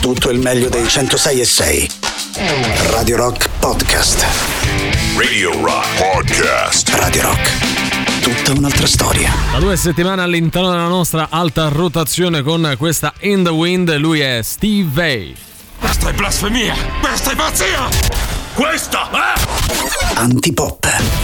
tutto il meglio dei 106 e 6. Radio Rock Podcast. Radio Rock Podcast. Radio Rock. Tutta un'altra storia. Da due settimane all'interno della nostra alta rotazione con questa In the Wind, lui è Steve Vai. Questa è blasfemia! Questa è pazzia! Questa è... Antipop.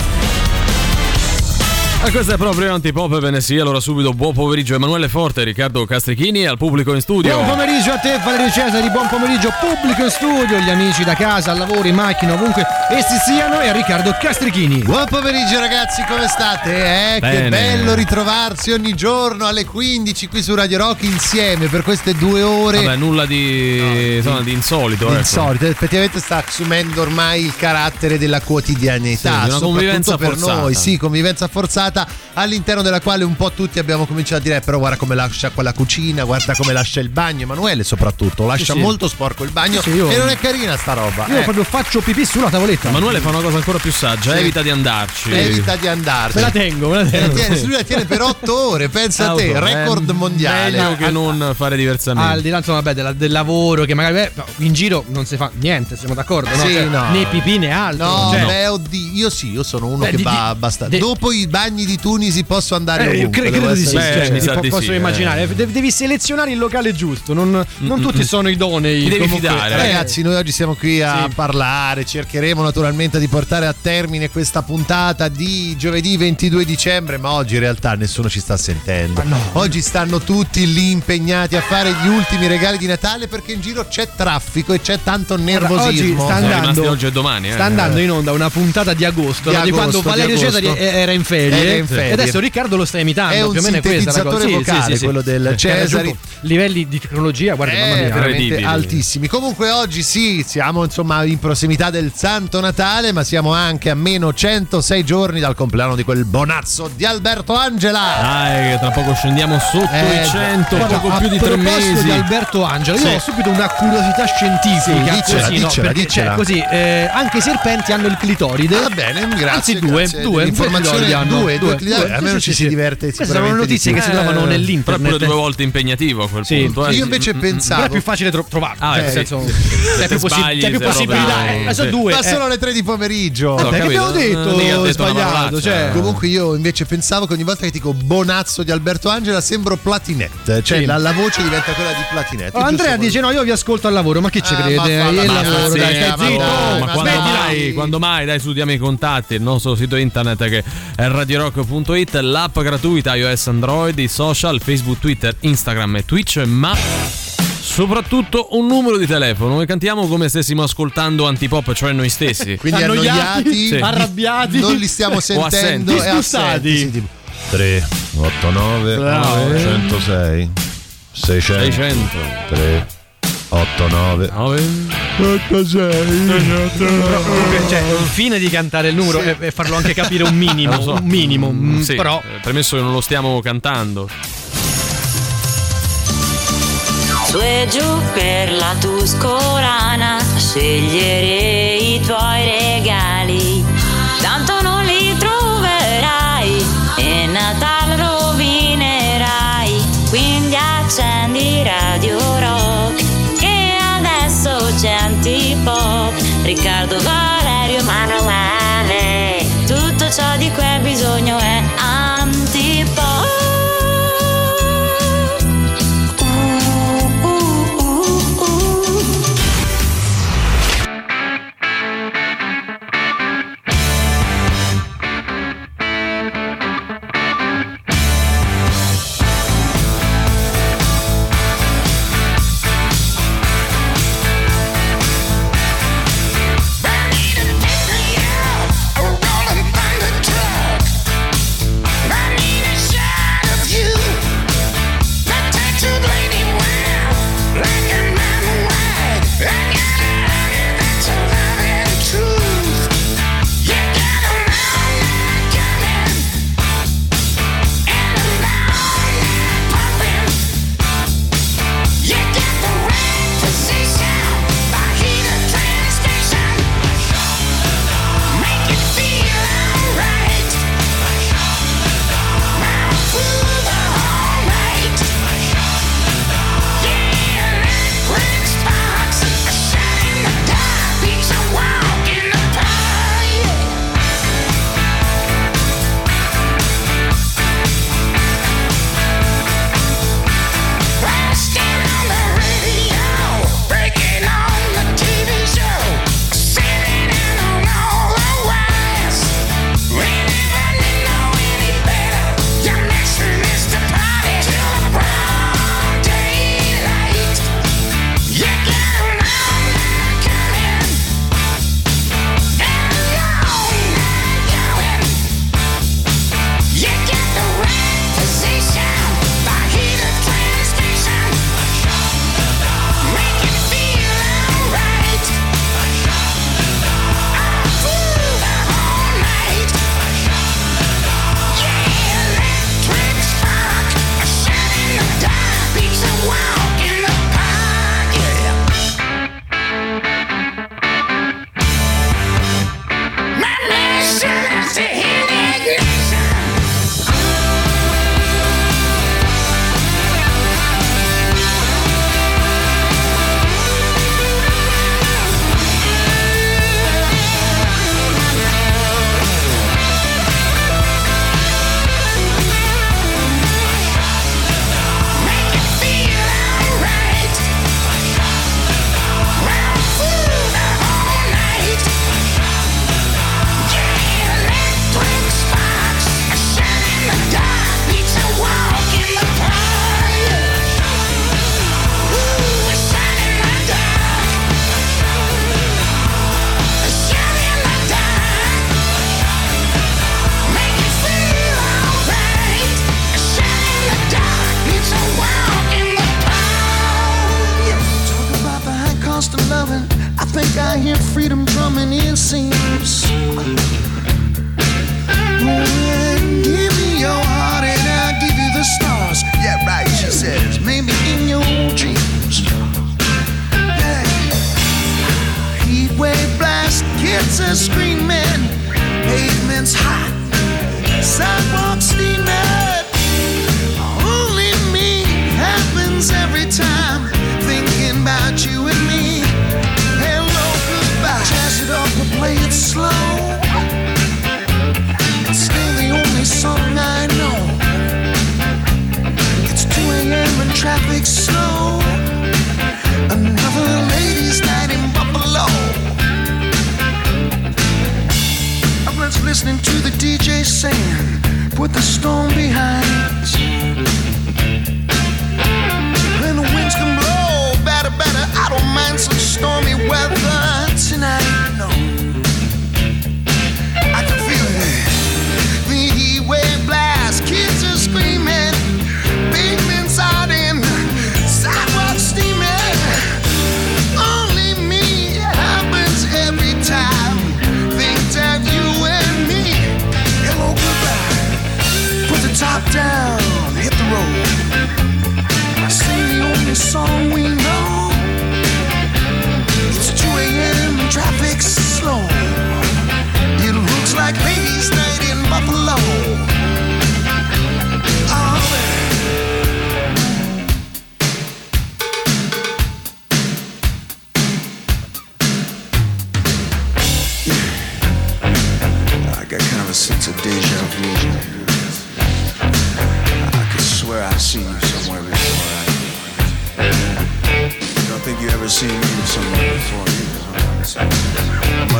E questo è proprio Antipop Venesia, allora subito buon pomeriggio Emanuele Forte, Riccardo Castrichini e al pubblico in studio. Buon pomeriggio a te Valerio Cesari, buon pomeriggio pubblico in studio, gli amici da casa, al lavoro, in macchina, ovunque essi siano e a Riccardo Castrichini. Buon pomeriggio ragazzi, come state? Eh, Bene. che bello ritrovarsi ogni giorno alle 15 qui su Radio Rock insieme per queste due ore. Vabbè, nulla di, insomma, di insolito. ecco. Insolito, effettivamente sta assumendo ormai il carattere della quotidianità, Sì, di una convivenza per forzata. noi, sì, convivenza forzata all'interno della quale un po' tutti abbiamo cominciato a dire "Eh, però guarda come lascia quella cucina, guarda come lascia il bagno, Emanuele soprattutto, lascia sì. molto sporco il bagno Sì, io- e non è carina sta roba. Io eh. proprio faccio pipì sulla tavoletta. Emanuele fa una cosa ancora più saggia, Sì. evita di andarci. Evita di andarci. Me la tengo, me la E la tengo. tiene, lui la tiene per 8 ore, pensa a te, Auto, record è mondiale. Meglio che non fare diversamente. Al di là insomma, vabbè, della- del lavoro che magari beh, in giro non si fa niente, siamo d'accordo? No? Sì, Cioè, no. Né pipì né altro. No, cioè, beh, oddio, io sì, io sono uno Beh, che di- va abbastanza. Dopo i bagni di Tunisi posso andare Eh, ovunque. cre- credo di sì, Beh, cioè, mi sa po- di posso sì, eh. immaginare. De- devi selezionare il locale giusto, non, non tutti sono idonei. Ti devi fidare, Eh, Ragazzi, noi oggi siamo qui a Sì. parlare, cercheremo naturalmente di portare a termine questa puntata di giovedì 22 dicembre, ma oggi in realtà nessuno ci sta sentendo. No. Oggi stanno tutti lì impegnati a fare gli ultimi regali di Natale perché in giro c'è traffico e c'è tanto Guarda, oggi nervosismo. sta andando, oggi e domani. eh. sta andando in onda una puntata di agosto, Di no? di quando agosto, di Valerio agosto. Cesari era in ferie. In ferie. E adesso Riccardo lo sta imitando. È un più o meno è questa vocale, sì, sì, quello del ha Cesari. Livelli di tecnologia, guarda, Eh, mamma mia. veramente altissimi. Comunque oggi sì, siamo insomma in prossimità del Santo Natale, ma siamo anche a meno 106 giorni dal compleanno di quel bonazzo di Alberto Angela. Dai, che tra poco scendiamo sotto Eh, i 100, Guarda, poco più di tre mesi. di Alberto Angelo, io Sì. ho subito una curiosità scientifica. Sì, dicela, così, no, dicela, perché, dicela. cioè, così, eh, anche i serpenti hanno il clitoride. Va bene, grazie. Anzi, due, grazie due, dell'informazione. due clitoridi Due, due, clitoridi. due, almeno sì, ci sì, si sì. diverte Queste sono notizie che si trovano Eh, nell'internet. Però pure due volte impegnativo a quel Sì. punto. eh. Io invece Mm, mm, pensavo Però è più facile tro- trovarlo. Ah, eh, eh, nel senso, c'è più, possi- sbagli, c'è più possibilità. Eh, sì. due. Ma eh. sono le 3 di pomeriggio. Vabbè, che abbiamo detto? Eh, sbagliato, cioè. Comunque io invece pensavo che ogni volta che dico bonazzo di Alberto Angela sembro Platinette, cioè Sì. la, la voce diventa quella di Platinette. Oh, Andrea dice: No, io vi ascolto al lavoro, ma chi ci crede? il lavoro, dai, stai zitto. ma quando mai, quando mai, dai su diamo i contatti, il nostro sito internet che è radiorock.it, l'app gratuita iOS Android, i social, Facebook, Twitter, Instagram e Twitch, ma soprattutto un numero di telefono e cantiamo come stessimo ascoltando Antipop, cioè noi stessi. Quindi Annoiati, annoiati, Sì. arrabbiati, non li stiamo sentendo e assenti, sì, tipo 3 8 9 Bravo. 106 600 600. 3 8 9 9. 86 Cioè, il fine di cantare il numero Sì. è farlo anche capire un minimo. Lo so. Un minimo. mm, Sì, Però. eh, premesso che non lo stiamo cantando. Su e giù per la Tuscolana, scegliere i tuoi regali. Tanto non li troverai e Natale rovinerai. Quindi accendi Radio c'è Antipop. Riccardo Valerio Emanuele. Tutto ciò di cui hai bisogno è Antipop.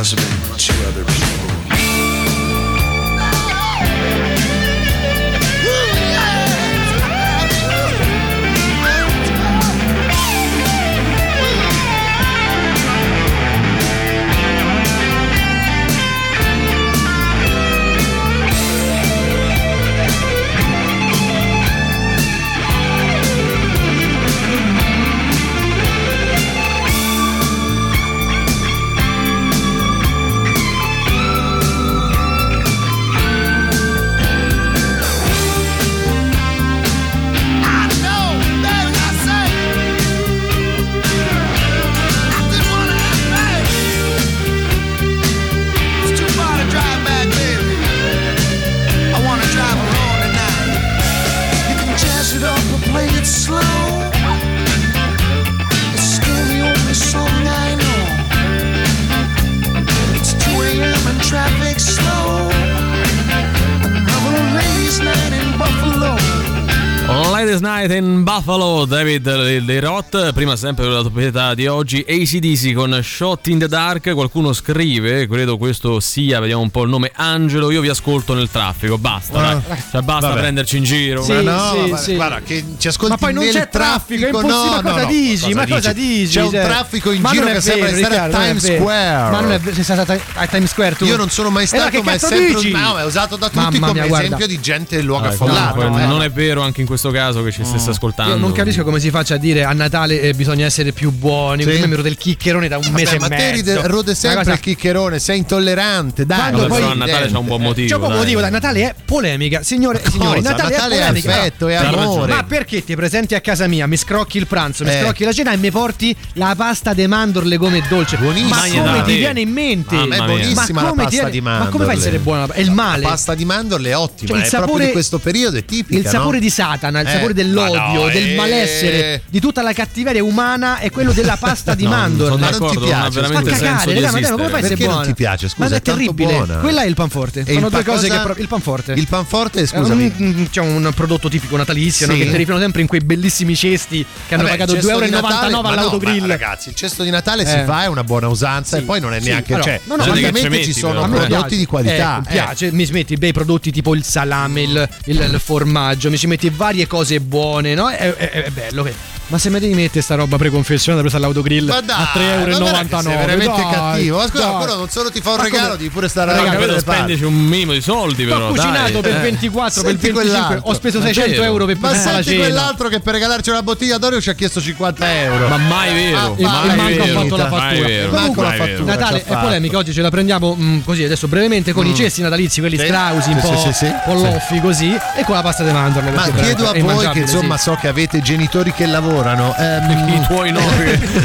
Two other people. David dei Roth, prima sempre la proprietà di oggi, ACDC con Shot in the Dark, qualcuno scrive, credo questo sia, vediamo un po' il nome, Angelo, io vi ascolto nel traffico, basta, Ah, dai. Cioè, basta vabbè. prenderci in giro. Sì, Ma no, sì, sì. guarda che ci ascolti Ma poi non nel c'è traffico, è impossibile, no, ma cosa no, no, dici? Ma cosa dici? C'è un Cioè, traffico in ma giro che sembra stare Riccardo, a Times. Square. Ma non è vero, sei stato a, Times Square tu? Io non sono mai E allora stato, ma è sempre dici? un, no, è usato da tutti Mamma come esempio di gente luogo Eh, affollato. eh. non è vero anche in questo caso che ci stesse ascoltando. Io non capisco come si faccia a dire a Natale eh, bisogna essere più buoni. Sì. Io mi ero del chiccherone da un Vabbè, mese ma e te mezzo. ride- rode sempre cosa- il chiccherone, sei intollerante, dai. Quando Vabbè, poi- però a Natale c'è un buon motivo. C'è un dai. motivo, dai, Natale è polemica. Signore e signori, Cosa? Natale, Natale è è polemica. affetto, è C'ha ragione. amore. Ma perché ti presenti a casa mia, mi scrocchi il pranzo, mi Eh. scrocchi la cena e mi porti la pasta de mandorle come dolce? Buonissima. Ma come ti viene in mente? Ma è buonissima Ma la come ti pasta viene- di ma mandorle. come fa a essere buona? È il male. La pasta di mandorle è ottima, Cioè, il è sapore- proprio di questo periodo, è tipica. Il sapore no? di Satana, il Eh, sapore dell'odio, ma no, del eh. Malessere, di tutta la cattiveria umana è quello della pasta di No, mandorle. Ma non ti piace? Senso cagare, raga, ma come fai a essere Perché non buona? ti piace? Scusa, Ma è è terribile. buona. Quella è il panforte. E Sono il due pa- cose cosa? che pro- il panforte. Il panforte, È scusami. un, c'è un prodotto tipico natalizio no? Sì. che ti rifilano sempre in quei bellissimi cesti che hanno Vabbè, pagato il cesto 2,99 di Natale- euro ma no, all'autogrill. ma ragazzi, il cesto di Natale si Eh. fa, è una buona usanza e poi non è neanche. Cioè, no, no, ovviamente ma- ci sono prodotti di qualità. Eh, mi piace, mi smetti bei prodotti tipo il salame, il, formaggio, mi ci metti varie cose buone, no? È, è- è bello. che- Ma se mi devi mettere sta roba preconfezionata presa all'autogrill Ma dai, a 3,99 ma guarda che sei veramente dai, cattivo. Ma scusa, quello non solo ti fa un Ma regalo, come- devi pure stare a Regalo, le Spendici un minimo di soldi, Ho però. cucinato dai. per Eh. 24, per Senti 25, quell'altro. ho speso Ma 600 vero. euro per Ma fare la senti quell'altro che per regalarci una bottiglia d'olio ci ha chiesto 50 euro. Ma mai vero. Ah, E, mai manco vero. ha fatto la fattura. vero. Manco la vero. fattura. Natale è polemica, oggi ce la prendiamo mm, così adesso brevemente con i cesti natalizi, quelli Sì. strausi, un po', sì, po' loffi così, e con la pasta di mandorle. Ma chiedo a voi che insomma so che avete genitori che lavorano. Ehm, I tuoi no,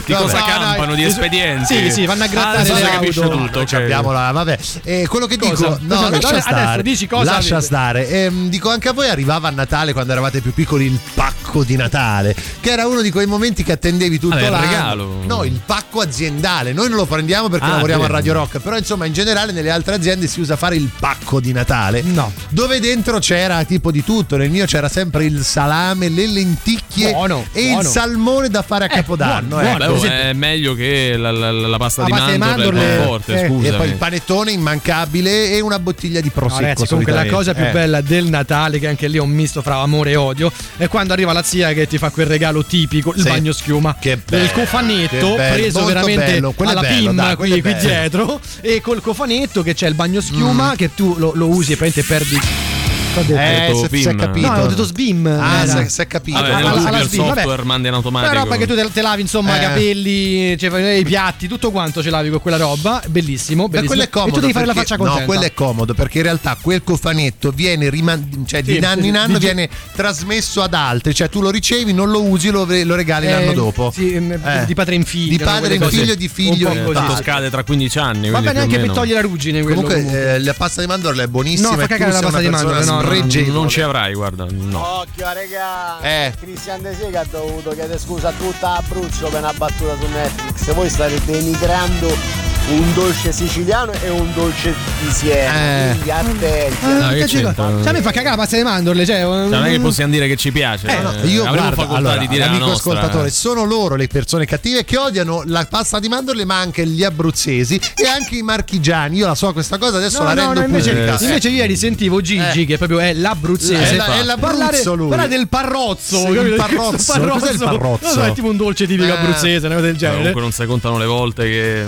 di cosa No, campano? no, Di espedienti. sì, sì, vanno a grattare Ah, le auto. tutto. Noi ok. abbiamo la- vabbè. Eh, quello che Cosa? dico, no, Cosa- lascia adesso stare. dici cosa lascia avete? stare. Ehm, dico anche a voi arrivava a Natale quando eravate più piccoli il pacco di Natale, che era uno di quei momenti che attendevi tutto Vabbè, il l'anno. regalo. No, il pacco aziendale. Noi non lo prendiamo perché Ah, lavoriamo a vero. Radio Rock, però insomma in generale nelle altre aziende si usa fare il pacco di Natale. No. Dove dentro c'era tipo di tutto. Nel mio c'era sempre il salame, le lenticchie Buono, e buono. il salmone da fare a Eh, Capodanno. buono, ecco. Oh, è meglio che la, la- la pasta La di mandorle, mandorle, forte, eh, scusa. E poi il panettone immancabile e una bottiglia di No, prosecco. ragazzi, comunque la cosa più. Eh. bella del Natale, che anche lì è un misto fra amore e odio, è quando arriva la zia che ti fa quel regalo tipico, il Sì. bagno schiuma. Che bello, il cofanetto preso molto veramente bello, quello alla bello, PIM dai, quello qui, qui dietro. E col cofanetto che c'è il bagno schiuma che tu lo, lo usi e praticamente perdi. Cosa ho detto? Eh, se, si è capito. No, ho detto Sbim. Ah, si si è capito. Vabbè, alla- alla il Sbim, vabbè. software manda in Quella automatico. roba che tu te, te lavi, insomma, Eh. i capelli, cioè, i piatti, tutto quanto ce lavi con quella roba. Bellissimo, Ma bellissimo. quello è comodo. e tu devi fare la faccia contenta. No, quello è comodo perché in realtà quel cofanetto viene riman- cioè di Sì, anno sì, in anno di- viene trasmesso ad altri, cioè tu lo ricevi, non lo usi, lo, lo regali l'anno Eh, dopo. sì, ehm, Eh. di padre in figlio. Di padre in figlio, di figlio. Tanto scade tra 15 anni. Va bene anche per togliere la ruggine. Comunque comunque. eh, la pasta di mandorle è buonissima. No, fa cagare la pasta di mandorle, persona no, spreggevole. Non ci avrai, guarda. No. Occhio, regà! Eh. Cristian De Sega ha dovuto chiedere scusa a tutta Abruzzo per una battuta su Netflix. Voi state denigrando un dolce siciliano e un dolce di Siena. Eh. Quindi attenti. No, che c'entra? Cioè, a me fa cagare la pasta di mandorle. Cioè, Cioè, non è che possiamo dire che ci piace. Eh, no, eh, io avremo guarda, facoltà allora, di dire amico nostra. ascoltatore, sono loro le persone cattive che odiano la pasta di mandorle, ma anche gli abruzzesi e anche i marchigiani. Io la so questa cosa, adesso No, la no, rendo no, invece, pubblica. Eh. invece ieri sentivo Gigi, che proprio è l'abruzzese, È la- è l'Abruzzo parlare, lui. parlare del parrozzo. Sì, il parrozzo. Cos'è il parrozzo? So, è tipo un dolce tipico Eh. abruzzese, una cosa del genere. Comunque non si contano le volte che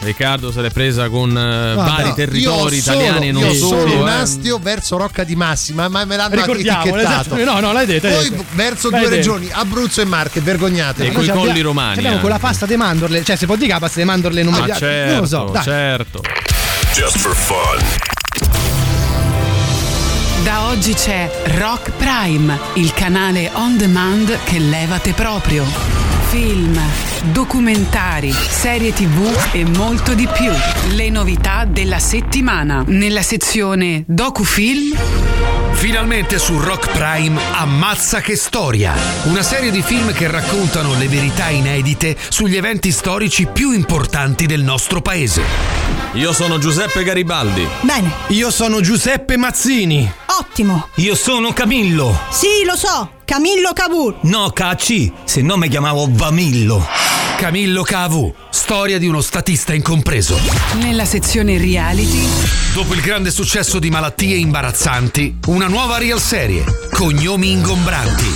Riccardo se l'è presa con eh, vari No, territori io sono- italiani e non io solo. sono un eh. astio verso Rocca di Massima, ma me l'hanno Ricordiamo, etichettato. esatto. No, no, l'hai detto. Poi detto. verso L'hai due detto. regioni, Abruzzo e Marche, vergognatevi. E coi Noi colli romani, Abbiamo con la anche. pasta di mandorle, cioè si può dire che la pasta di mandorle non mi Ma piace. certo, non lo so, dai. certo. Just for fun. Da oggi c'è Rock Prime, il canale on demand che levate proprio. Film, documentari, serie tv e molto di più. Le novità della settimana. Nella sezione Docufilm Finalmente su Rock Prime Ammazza che storia, una serie di film che raccontano le verità inedite sugli eventi storici più importanti del nostro paese. Io sono Giuseppe Garibaldi. Bene, Io sono Giuseppe Mazzini. Ottimo. Io sono Camillo. Sì, lo so, Camillo Cavour. No, KC, se no mi chiamavo Vamillo. Camillo Cavu, storia di uno statista incompreso. Nella sezione reality Dopo il grande successo di Malattie imbarazzanti, una nuova real serie, Cognomi ingombranti.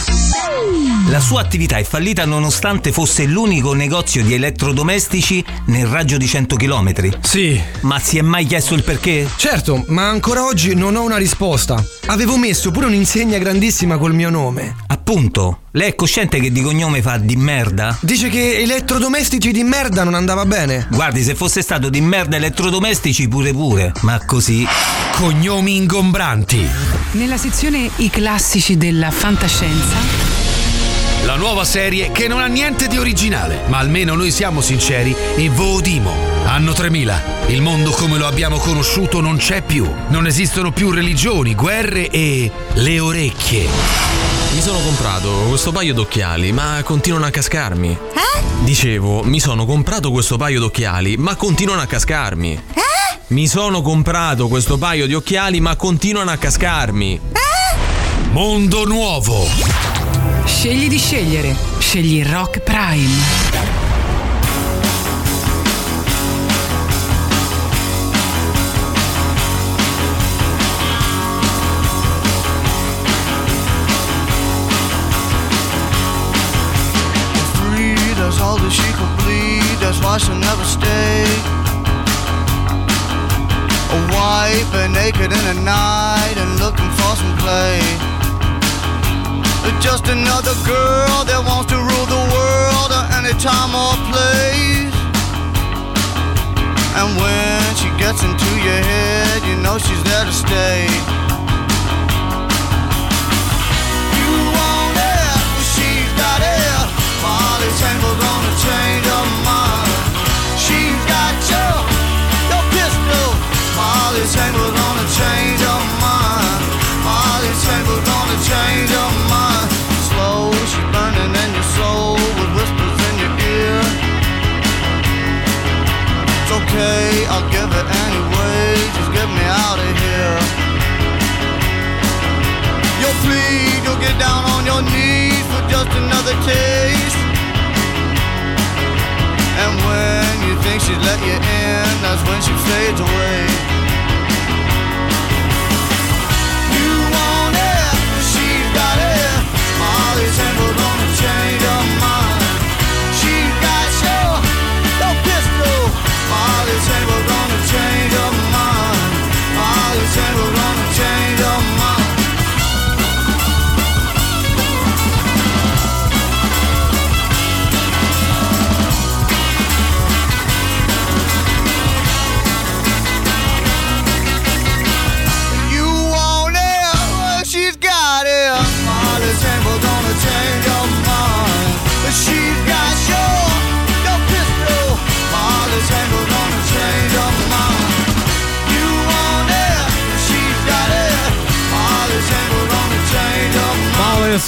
La sua attività è fallita nonostante fosse l'unico negozio di elettrodomestici nel raggio di 100 km. Sì, Ma si è mai chiesto il perché? certo, ma ancora oggi non ho una risposta. Avevo messo pure un'insegna grandissima col mio nome. Appunto, lei è cosciente che di cognome fa di merda? Dice che elettrodomestici di merda non andava bene. Guardi, se fosse stato di merda elettrodomestici pure pure, ma così. Cognomi ingombranti. Nella sezione I classici della fantascienza La nuova serie che non ha niente di originale, ma almeno noi siamo sinceri e vodimo. Anno 3000. Il mondo come lo abbiamo conosciuto non c'è più. Non esistono più religioni, guerre e le orecchie. Mi sono comprato questo paio d'occhiali, ma continuano a cascarmi. Eh? Dicevo, mi sono comprato questo paio d'occhiali, ma continuano a cascarmi. Eh? Mi sono comprato questo paio di occhiali, ma continuano a cascarmi. Mondo nuovo. Scegli di scegliere. Scegli Rock Prime. She'll never stay. A wife and naked in the night and looking for some play. Just another girl that wants to rule the world at any time or place. And when she gets into your head, you know she's there to stay. You want it, she's got it. Molly Tangle's gonna change her mind. Gonna change mind. Gonna change mind. Slow, burning in your soul with whispers in your ear. It's okay, I'll give it anyway. Just get me out of here. You'll plead, you'll get down on your knees for just another taste. And when you think she's let you in, that's when she fades away.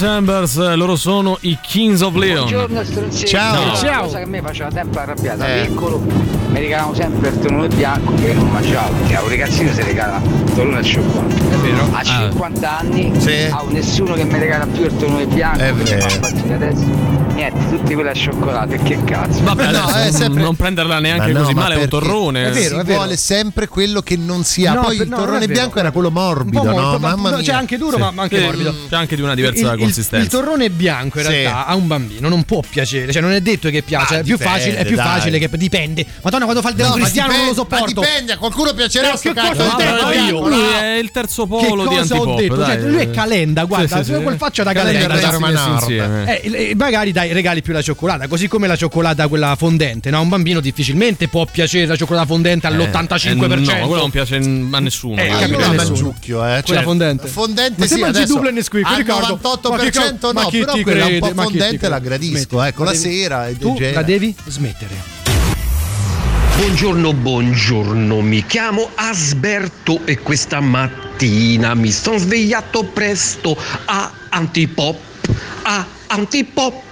Sanders, eh, loro sono i Kings of Leon. Buongiorno stronzetti. Ciao. Una cosa che a me faceva sempre arrabbiare da piccolo mi regalavano sempre il tonone bianco che io non mangiavo perché a un ragazzino si regala il tonone al cioccolato è vero a 50 anni ho nessuno che mi regala più il tonone bianco È vero. fa fatica adesso niente tutti quelli al cioccolato e che cazzo Vabbè, No, adesso è non- sempre- non prenderla neanche Ma no, così ma male, è un torrone. si vuole sempre quello che non si ha. No, Poi per- il torrone è vero. bianco era quello morbido, no? ma- Mamma no, mia. c'è anche duro, ma- ma anche Sì, morbido. C'è anche di una diversa il, consistenza. il torrone bianco in Sì. realtà a un bambino non può piacere, cioè non è detto che piace, è più dipende, facile, è più facile che dipende. Madonna, quando fa il No, ma democristiano non lo sopporto. Ma dipende, a qualcuno piacerà Eh, sto che cazzo Lui è il terzo polo di cosa ho antipop. detto? Cioè, lui è calenda, guarda, Sì, sì, sì. quel faccia da Calenda calenda. da. Eh, eh, magari dai, regali più la cioccolata, così come la cioccolata quella fondente, no? Un bambino difficilmente può piacere la cioccolata fondente all'85%. Eh, no, quello non piace a nessuno. Eh, guarda. capito, la nessuno. mangiucchio, eh. Quella cioè, fondente. Fondente Ma se sì, mangi adesso duplo e Nesquik, al Riccardo, 98% ma no, chi però quella un crede? po' Ma chi ti fondente la gradisco, Smetti. ecco, la sera è Tu la devi smettere. Buongiorno, buongiorno, mi chiamo Asberto e questa mattina mi sono svegliato presto a Antipop, a Antipop.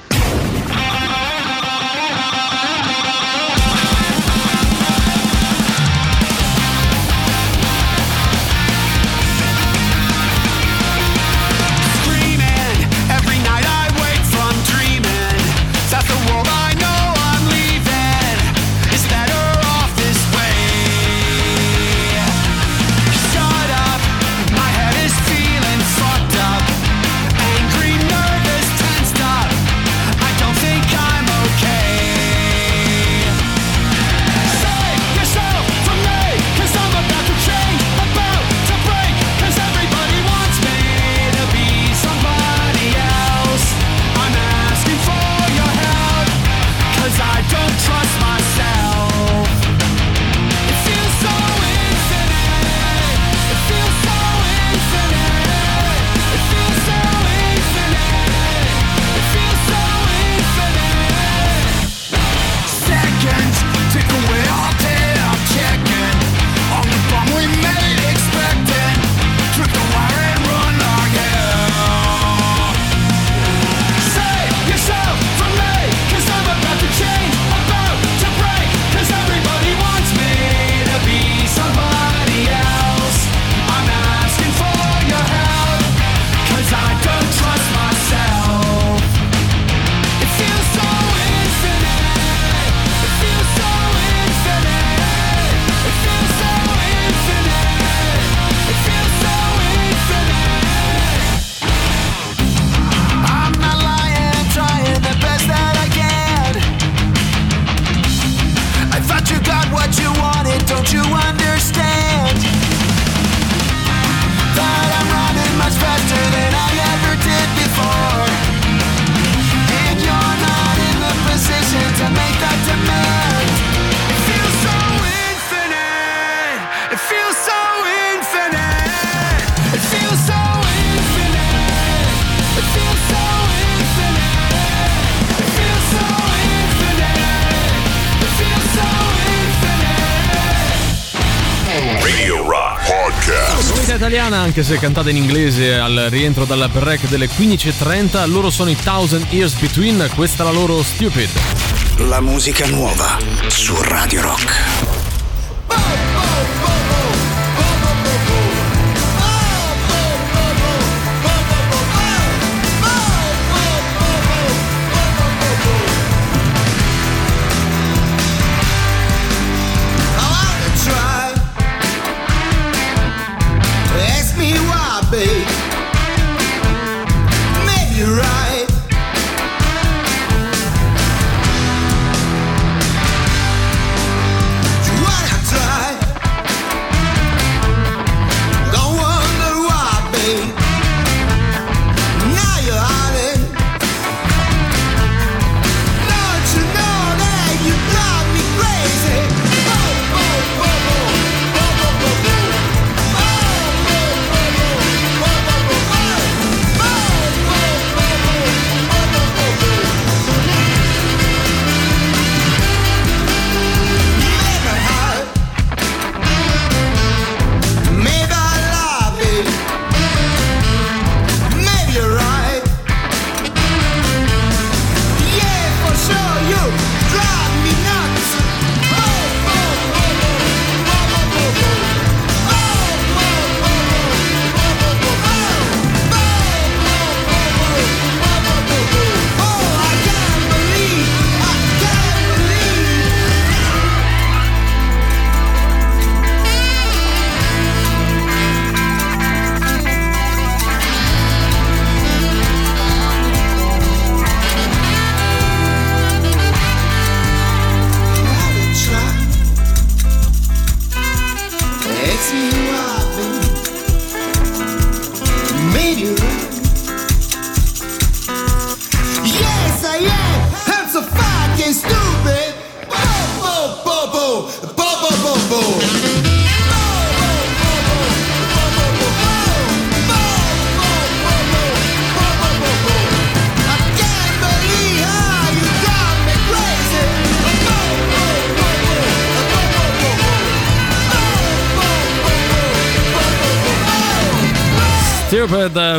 Anche se cantata in inglese al rientro dalla break delle 15.30, loro sono i Thousand Years Between, questa è la loro Stupid. La musica nuova su Radio Rock.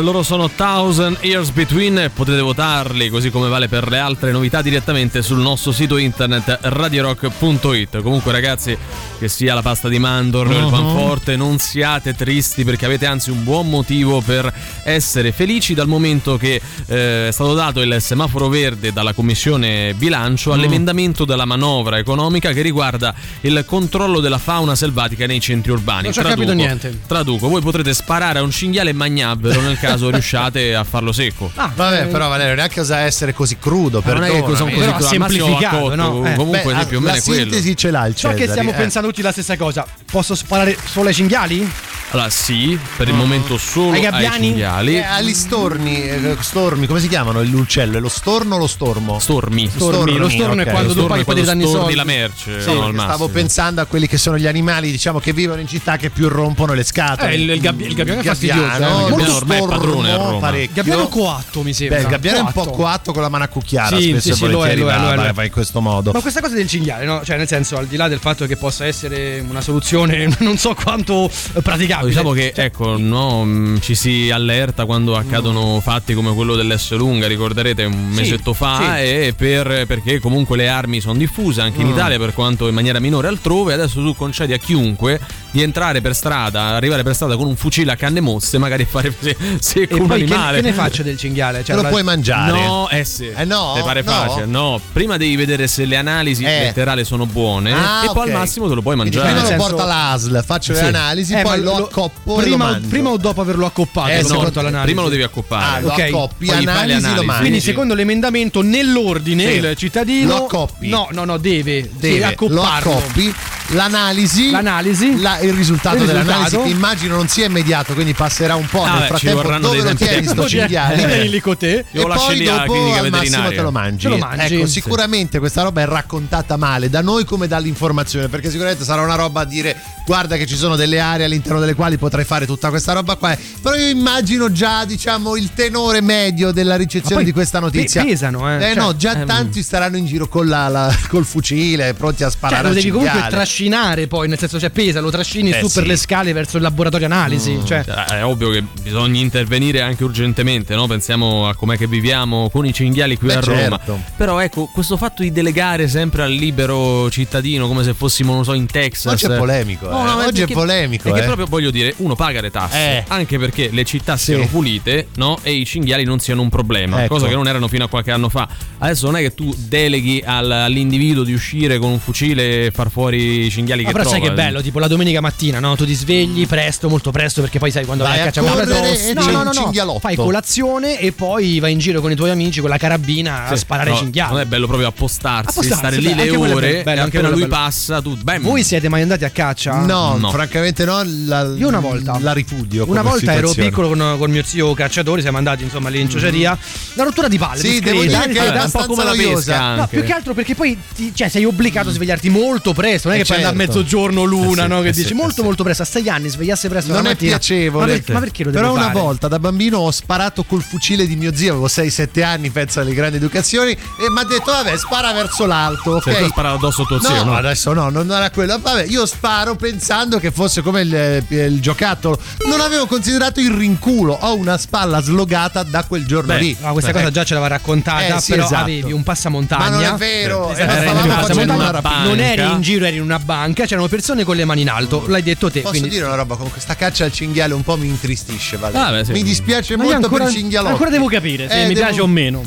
Loro sono Thousand Years Between, potete votarli così come vale per le altre novità direttamente sul nostro sito internet radiorock.it. Comunque ragazzi, che sia la pasta di mandorlo, il Mhm. panforte, non siate tristi perché avete anzi un buon motivo per essere felici dal momento che eh, è stato dato il semaforo verde dalla Commissione Bilancio all'emendamento della manovra economica che riguarda il controllo della fauna selvatica nei centri urbani. Non ci ho capito Traduco- niente. Traduco, voi potrete sparare a un cinghiale e mangiarvelo nel caso riusciate a farlo secco. Vabbè, però Valerio, neanche osa essere così crudo, Ma non è che sono così crudo, semplificato, cotto, no? Eh. Beh, comunque sì, più o meno la è quello. sintesi ce l'ha il So che stiamo eh. pensando tutti la stessa cosa. Posso sparare solo ai cinghiali? Allora sì, per il momento solo Ai ai, gabbiani? cinghiali. Eh, agli storni, eh, stormi, come si chiamano? L'uccello, è lo storno o lo stormo? Stormi. Stormi, lo storno è ok. quando tu storno paghi è poi ti quando danno i storni soldi. la merce, Sì, no, stavo pensando a quelli che sono gli animali, diciamo, che vivono in città che più rompono le scatole. Eh, il- il gabbi- il gabbiano è fastidioso, eh, il ormai è stormo padrone a Roma. parecchio. Gabbiano coatto, mi sembra. Beh, il gabbiano è un po' Coatto. coatto con la mano a cucchiara, Sì, spesso sì, e sì, lo è, volentieri lo è, va, è, è. in questo modo. Ma questa cosa del cinghiale, no? Cioè, nel senso, al di là del fatto che possa essere una soluzione non so quanto eh, praticabile. Diciamo che ecco, no, mh, ci si allerta quando accadono fatti come quello dell'S lunga, ricorderete un Sì, mesetto fa, sì. e per- perché comunque le armi sono diffuse anche in Mm. Italia, per quanto in maniera minore altrove. Adesso tu concedi a chiunque di entrare per strada, arrivare per strada con un fucile a canne mosse, magari fare se- secco E un poi che, animale. che ne faccio del cinghiale? Cioè, Te lo la- puoi mangiare. No, eh sì. Eh no, Ti pare no. facile? No, prima devi vedere se le analisi Eh. letterali sono buone Ah, e poi ok. al massimo te lo puoi Quindi mangiare. prima lo senso- porta all'ASL, faccio Sì. le analisi, Eh, poi lo lo- accoppo prima, prima o dopo averlo accoppato? Eh, no, all'analisi. Prima lo devi accoppare. Ah, lo ok. accoppi, Poi analisi, analisi. Quindi, secondo l'emendamento, nell'ordine Sì. il cittadino. Lo accoppi. No, no, no, deve, Deve, sì, lo accopparlo. accoppi, l'analisi, L'analisi. la- il risultato Il dell'analisi risultato. immagino non sia immediato, quindi passerà un po' Ah, nel beh, frattempo dove dei lo tieni sto cinghiale Vieni lì con te. E poi dopo al massimo te lo mangi. Ecco, sicuramente questa roba è raccontata male da noi come dall'informazione, perché sicuramente sarà una roba a dire guarda che ci sono delle aree all'interno delle quali potrai fare tutta questa roba qua, però io immagino già, diciamo, il tenore medio della ricezione poi di questa notizia. pe- pesano, eh. Eh Cioè, no, già ehm, tanti staranno in giro con la, la- col fucile, pronti a Cioè, sparare lo al devi comunque cinghiale. trascinare poi, nel senso cioè pesa, lo trascini Eh, su per sì. le scale verso il laboratorio analisi. Mm, Cioè, È ovvio che bisogna intervenire anche urgentemente, no? Pensiamo a com'è che viviamo con i cinghiali qui Beh, a Roma. certo. Però ecco, questo fatto di delegare sempre al libero cittadino come se fossimo, non so, in Texas. Oggi è polemico, No, eh. no, Oggi è polemico, Perché eh. proprio voglio dire, uno paga le tasse, Eh. anche perché le città siano pulite, no? E i cinghiali non siano un problema, Ecco. cosa che non erano fino a qualche anno fa. Adesso non è che tu deleghi al- all'individuo di uscire con un fucile e far fuori i cinghiali Ma che però trova. sai che bello, tipo la domenica mattina, no? Tu ti svegli presto, molto presto, perché poi sai quando Vai vai a a caccia con la correre tosta. e No, no, no, no. Fai colazione e poi vai in giro con i tuoi amici con la carabina a Sì, sparare no, cinghiali. Non è bello proprio appostarsi, Appostarsi, stare beh, lì le quello è ore bello, e anche appena lui bello. passa tu bam. Voi siete mai andati a caccia? No, No. francamente no. La, Io una volta. La ripudio. Una come volta ero situazione. piccolo con, con mio zio cacciatore, siamo andati insomma lì in ciociaria. Una rottura di palle. Sì, devo dire che è abbastanza noiosa. No, più che altro perché poi ti- cioè, sei obbligato a svegliarti molto presto. Non è Eh, che puoi andare a certo. mezzogiorno l'una, Eh sì, no? Che eh dici sì, molto, eh molto presto. A sei anni svegliarsi presto Non la è piacevole. Ma, per- ma perché lo devo Però una fare? volta da bambino ho sparato col fucile di mio zio, avevo 6-7 anni, penso alle grandi educazioni, e mi ha detto, vabbè, spara verso l'alto. Ok? tu sparato addosso tuo No, zio, no? adesso no, non era quello. Vabbè, io sparo pensando che fosse come il, il giocattolo. Non avevo considerato il rinculo. Ho una spalla slogata da quel giorno Beh, lì. no, questa Beh, cosa già ce l'aveva raccontata, Eh, sì, però esatto. avevi un passamontagna. Ma non è vero, Esatto, eh, stavamo facendo passamontagna. una. Non eri in giro, eri in una banca, c'erano persone con le mani in alto. L'hai detto te. Posso quindi... dire una roba con questa caccia al cinghiale un po' mi intristisce, Vale. Ah, beh, sì. Mi dispiace Ma molto ancora- per il cinghialotto. ancora devo capire se Eh, mi devo- piace o meno.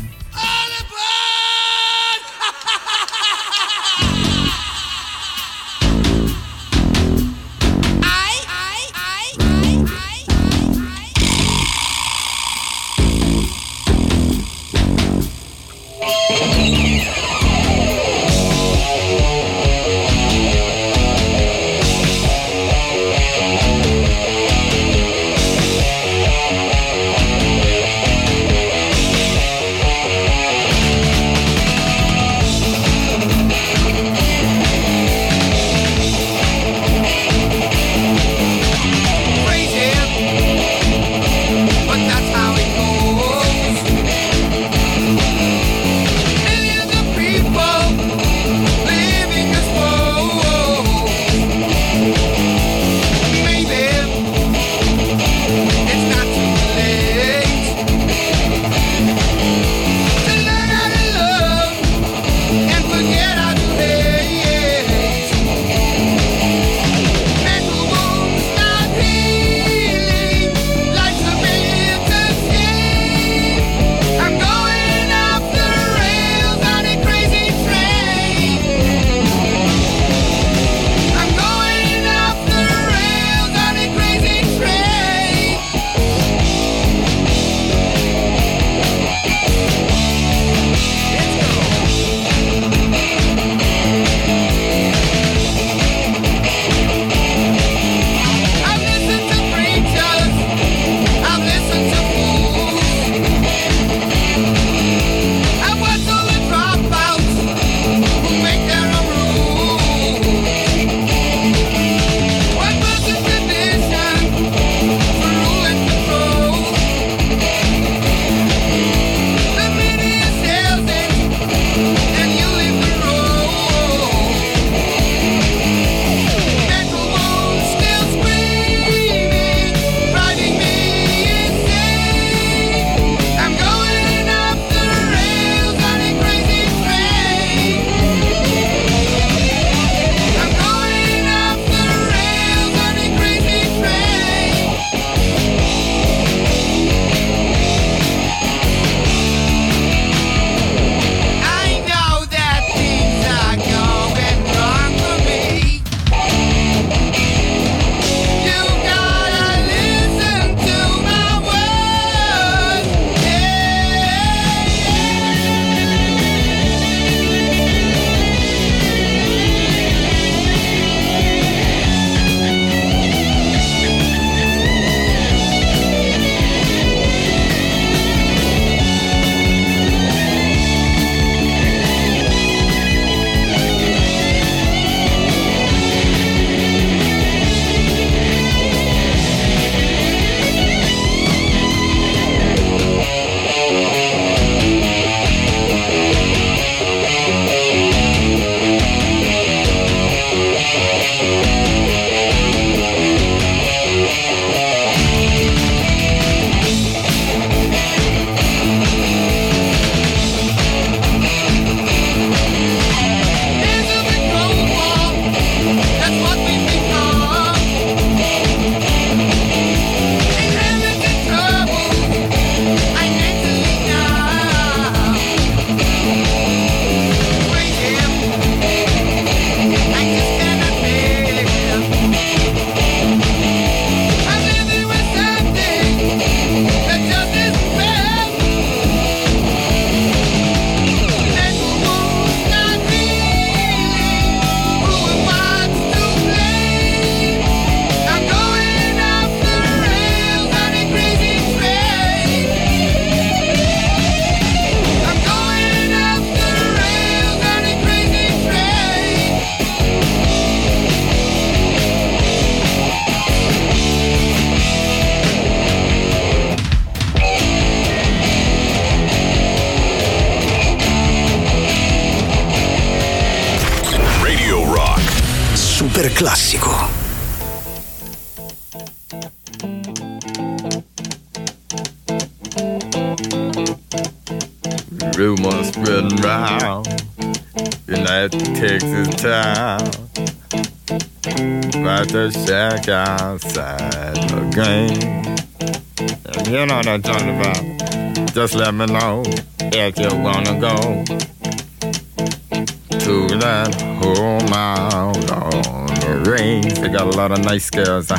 Town about the shack outside the game. You know what I'm talking about. Just let me know if you wanna go to that home out on the range. They got a lot of nice girls.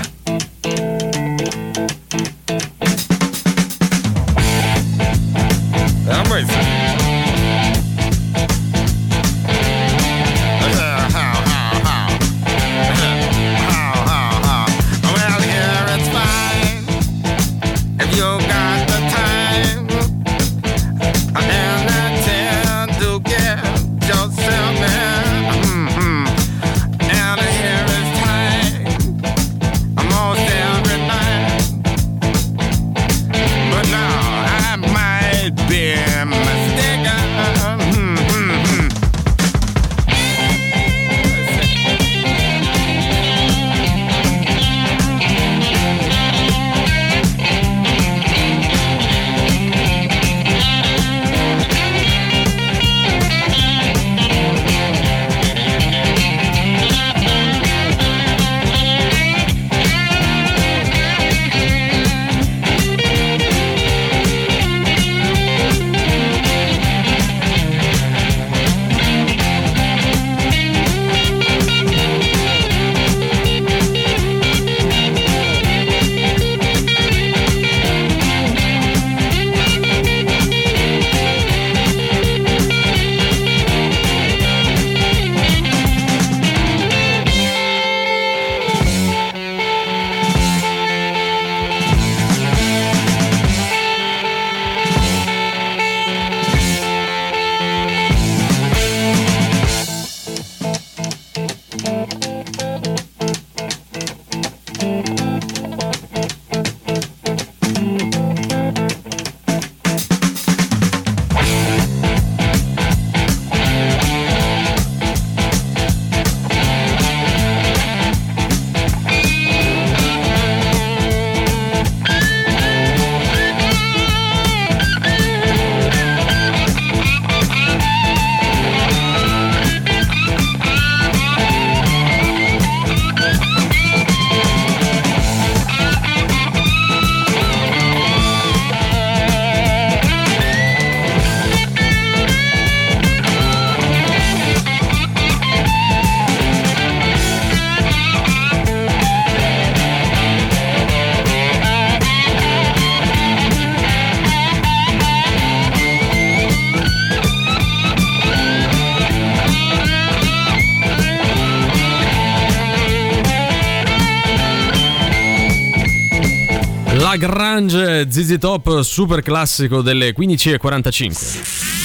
ZZ Top super classico delle 15.45.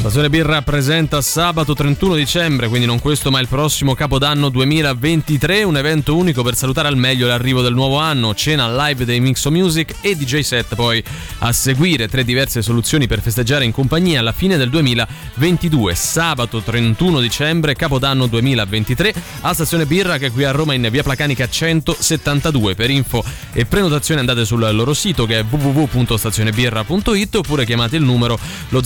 Stazione Birra presenta sabato 31 dicembre, quindi non questo ma il prossimo Capodanno 2023, un evento unico per salutare al meglio l'arrivo del nuovo anno, cena live dei Mixo Music e DJ set poi a seguire tre diverse soluzioni per festeggiare in compagnia alla fine del 2022, sabato 31 dicembre, Capodanno 2023, a Stazione Birra che è qui a Roma in via Placanica 172. Per info e prenotazione andate sul loro sito che è www.stazionebirra.it oppure chiamate il numero lo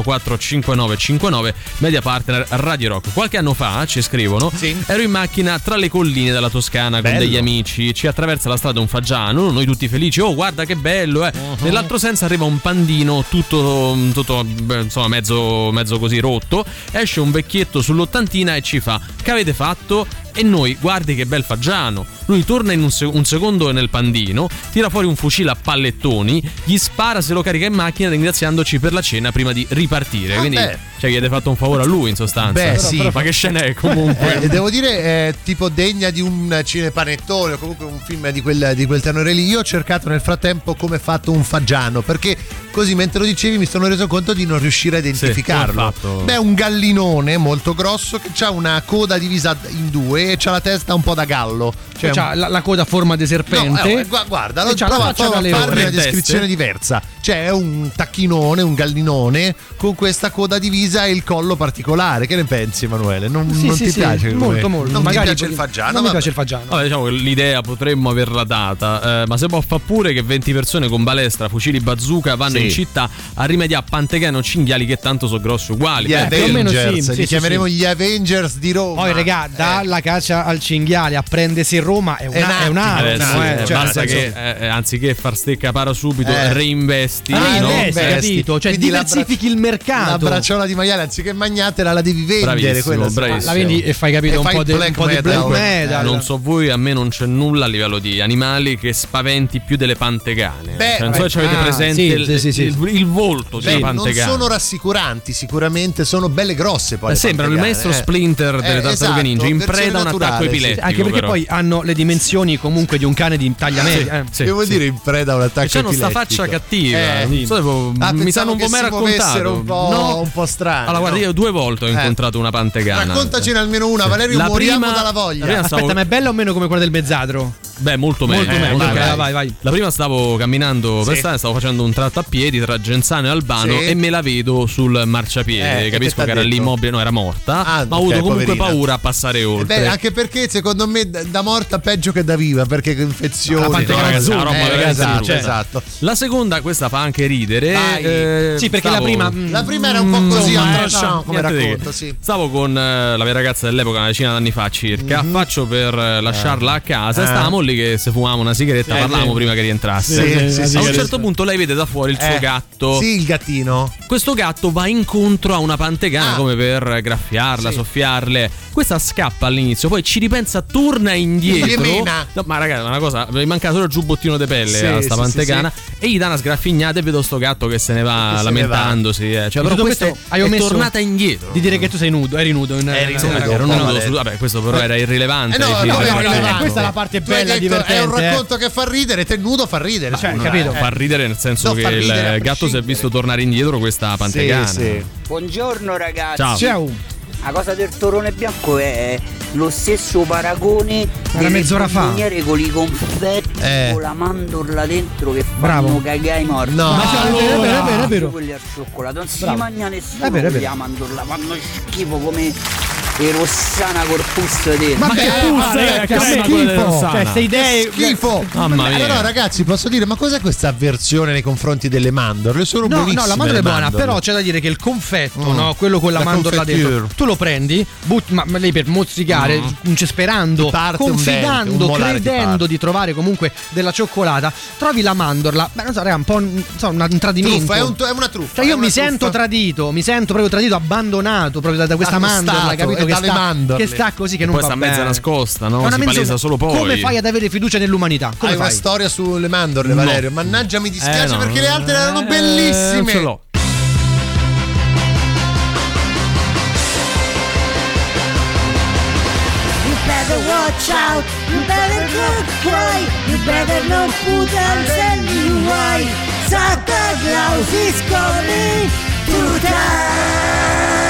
0679845959 media partner Radio Rock. Qualche anno fa ci scrivono ero in macchina tra le colline della Toscana con Bello. degli amici, ci attraversa la strada un fagiano, noi tutti felici, oh guarda che bello eh. Nell'altro senso arriva un pandino tutto, tutto insomma mezzo, mezzo così rotto, esce un vecchietto sull'ottantina e ci fa che avete fatto? E noi, guardi che bel fagiano. Lui torna in un, se- un secondo nel pandino, tira fuori un fucile a pallettoni, gli spara, se lo carica in macchina ringraziandoci per la cena prima di ripartire. Ah, Quindi, beh. cioè, gli avete fatto un favore a lui in sostanza. Beh, sì. Ma che scena è comunque? Eh, devo dire, è tipo degna di un cinepanettone o comunque un film di quel, di quel tenore lì. Io ho cercato nel frattempo come è fatto un fagiano, perché così mentre lo dicevi mi sono reso conto di non riuscire a identificarlo. è fatto? Beh, è un gallinone molto grosso che ha una coda divisa in due e c'ha la testa un po' da gallo, cioè c'ha la, la coda a forma di serpente. No, eh, gu- guarda, lo c'ha la prova, a leone. una descrizione teste. diversa. C'è un tacchinone, un gallinone con questa coda divisa e il collo particolare. Che ne pensi, Emanuele? Non, Sì, non sì, ti sì, piace? come- molto, molto. Non Magari ti piace il fagiano? Non mi piace il fagiano. Vabbè, diciamo che l'idea potremmo averla data, eh, ma se può fa pure che 20 persone con balestra, fucili bazooka vanno Sì. In città a rimediare a pantegano cinghiali che tanto sono grossi uguali. Gli Eh, più o meno sì, Avengers, sì, li sì, chiameremo sì. gli Avengers di Roma. Poi, regà, dalla caccia al cinghiale a prendersi in Roma è, una, È un è un attimo, eh, eh, eh, cioè, basta che eh, eh, anziché far ste capara subito, Eh. reinvesti. Ah, no? reinvesti, Investi. capito? Cioè, Quindi la diversifichi il La mercato. bracciola di maiale, anziché magnatela, la devi vendere. Bravissimo, bravissimo. La vendi e fai capito E un fai po' di un po' di black metal. Non so voi, a me non c'è nulla a livello di animali che spaventi più delle pantegane. Beh, Cioè, non so se ci avete ah, presente sì, il, sì, sì, sì. il- volto di Beh, una non pantegana. sono rassicuranti, sicuramente sono belle grosse poi. Eh, sembrano il maestro eh. Splinter delle Eh, tartarughe esatto, ninja in preda a un attacco sì. epilettico. Anche perché però. poi hanno le dimensioni comunque di un cane di taglia media. eh. Sì, sì. dire in preda a un attacco E c'hanno sta epilettico? faccia cattiva. Eh, non so, Ah, mi sanno un po' mai raccontato. un po', no. un po' strani. Allora, guarda, io due volte ho Eh. incontrato una pantegana. Raccontacene almeno una, Valerio, La moriamo dalla la voglia. Aspetta, ma è bella o meno come quella del mezzadro? Beh, molto meglio. Molto meglio, vai, vai, vai. La prima stavo camminando per Sì. strada, stavo facendo un tratto a piedi tra Genzano e Albano Sì. e me la vedo sul marciapiede. Eh, che Capisco t'ha che era lì immobile, no, era morta. Ah, ma ho avuto comunque poverina. paura a passare Eh oltre. Beh, anche perché secondo me da morta peggio che da viva, perché che infezioni. La pantegana No, ragazzi, una roba Eh, esatto, brutta. esatto. La seconda, questa fa anche ridere. Vai. eh, Sì, perché stavo- la prima. mm, La prima era un po' così en eh, no, come racconto, che. sì. Stavo con eh, la mia ragazza dell'epoca, una decina d'anni fa circa. Faccio per eh, lasciarla a casa. Stavamo lì che se fumavamo una sigaretta, parlavamo prima che rientrasse. Sì, sì, a un certo punto lei vede da fuori il suo Eh, gatto. Sì, il gattino. Questo gatto va incontro a una pantegana Ah. come per graffiarla, Sì. soffiarle. Questa scappa all'inizio, poi ci ripensa, torna indietro. No, ma ragazzi, una cosa, mi manca solo il giubbottino di pelle Sì, a sta sì, pantegana. E gli dà una sgraffignata e vedo sto gatto che se ne va se ne lamentandosi. eh. Cioè, però questo è, hai è omesso tornata indietro. Di dire che tu sei nudo, eri nudo. In, Eri in- nudo, in- Ero no, nudo su- vabbè, questo però era irrilevante. Eh no, no, è racconto. Questa è la parte bella, detto, divertente. È un eh. racconto che fa ridere, te nudo fa ridere. Cioè, no, capito? eh. Fa ridere nel senso No, che a il gatto si è visto tornare indietro questa pantegana. Sì, sì. Buongiorno ragazzi. Ciao. Ciao. La cosa del torone bianco è lo stesso paragone delle mezz'ora fa. con i confetti Eh. con la mandorla dentro che fanno Bravo. cagare i morti. No. Ma sì, è vero, è vero, è vero, è vero. Quelli al cioccolato, non si Bravo. mangia nessuno È vero, è con vero. la mandorla, fanno schifo come e Rossana Corpus dentro. Ma che che puzza, puzza, eh, che che schifo. Cioè, queste idee. Schifo. Mamma mia. Allora, ragazzi, posso dire, ma cos'è questa avversione nei confronti delle mandorle? Sono No, buonissime. no, la mandorla è buona, mandorle. però c'è da dire che il confetto, Mm. no, quello con la, La mandorla confeture. dentro, tu lo prendi, butti, ma, ma lei per mozzicare, mm. sperando, un dente, confidando, un credendo di trovare comunque della cioccolata, trovi la mandorla, beh, non so, raga, un po' non so, un, un tradimento. Truffa, è, un- è una truffa. Cioè io mi sento truffa. tradito, mi sento proprio tradito, abbandonato proprio da, da questa Dallo mandorla, capito? E Che sta, mandorle. che sta così, che non Poi va sta mezza nascosta, È no? una Si palesa solo poi. Come fai ad avere fiducia nell'umanità? Come Hai una fai? storia sulle mandorle, No. Valerio. Mannaggia, mi dispiace Eh, no. perché le altre erano Eh, bellissime. Non ce l'ho. Watch out, you better not cry, you better not put else anyway. Santa Claus is coming to town.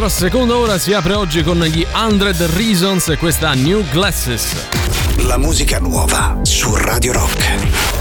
Nostra seconda ora si apre oggi con gli 100 Reasons e questa New Glasses. La musica nuova su Radio Rock.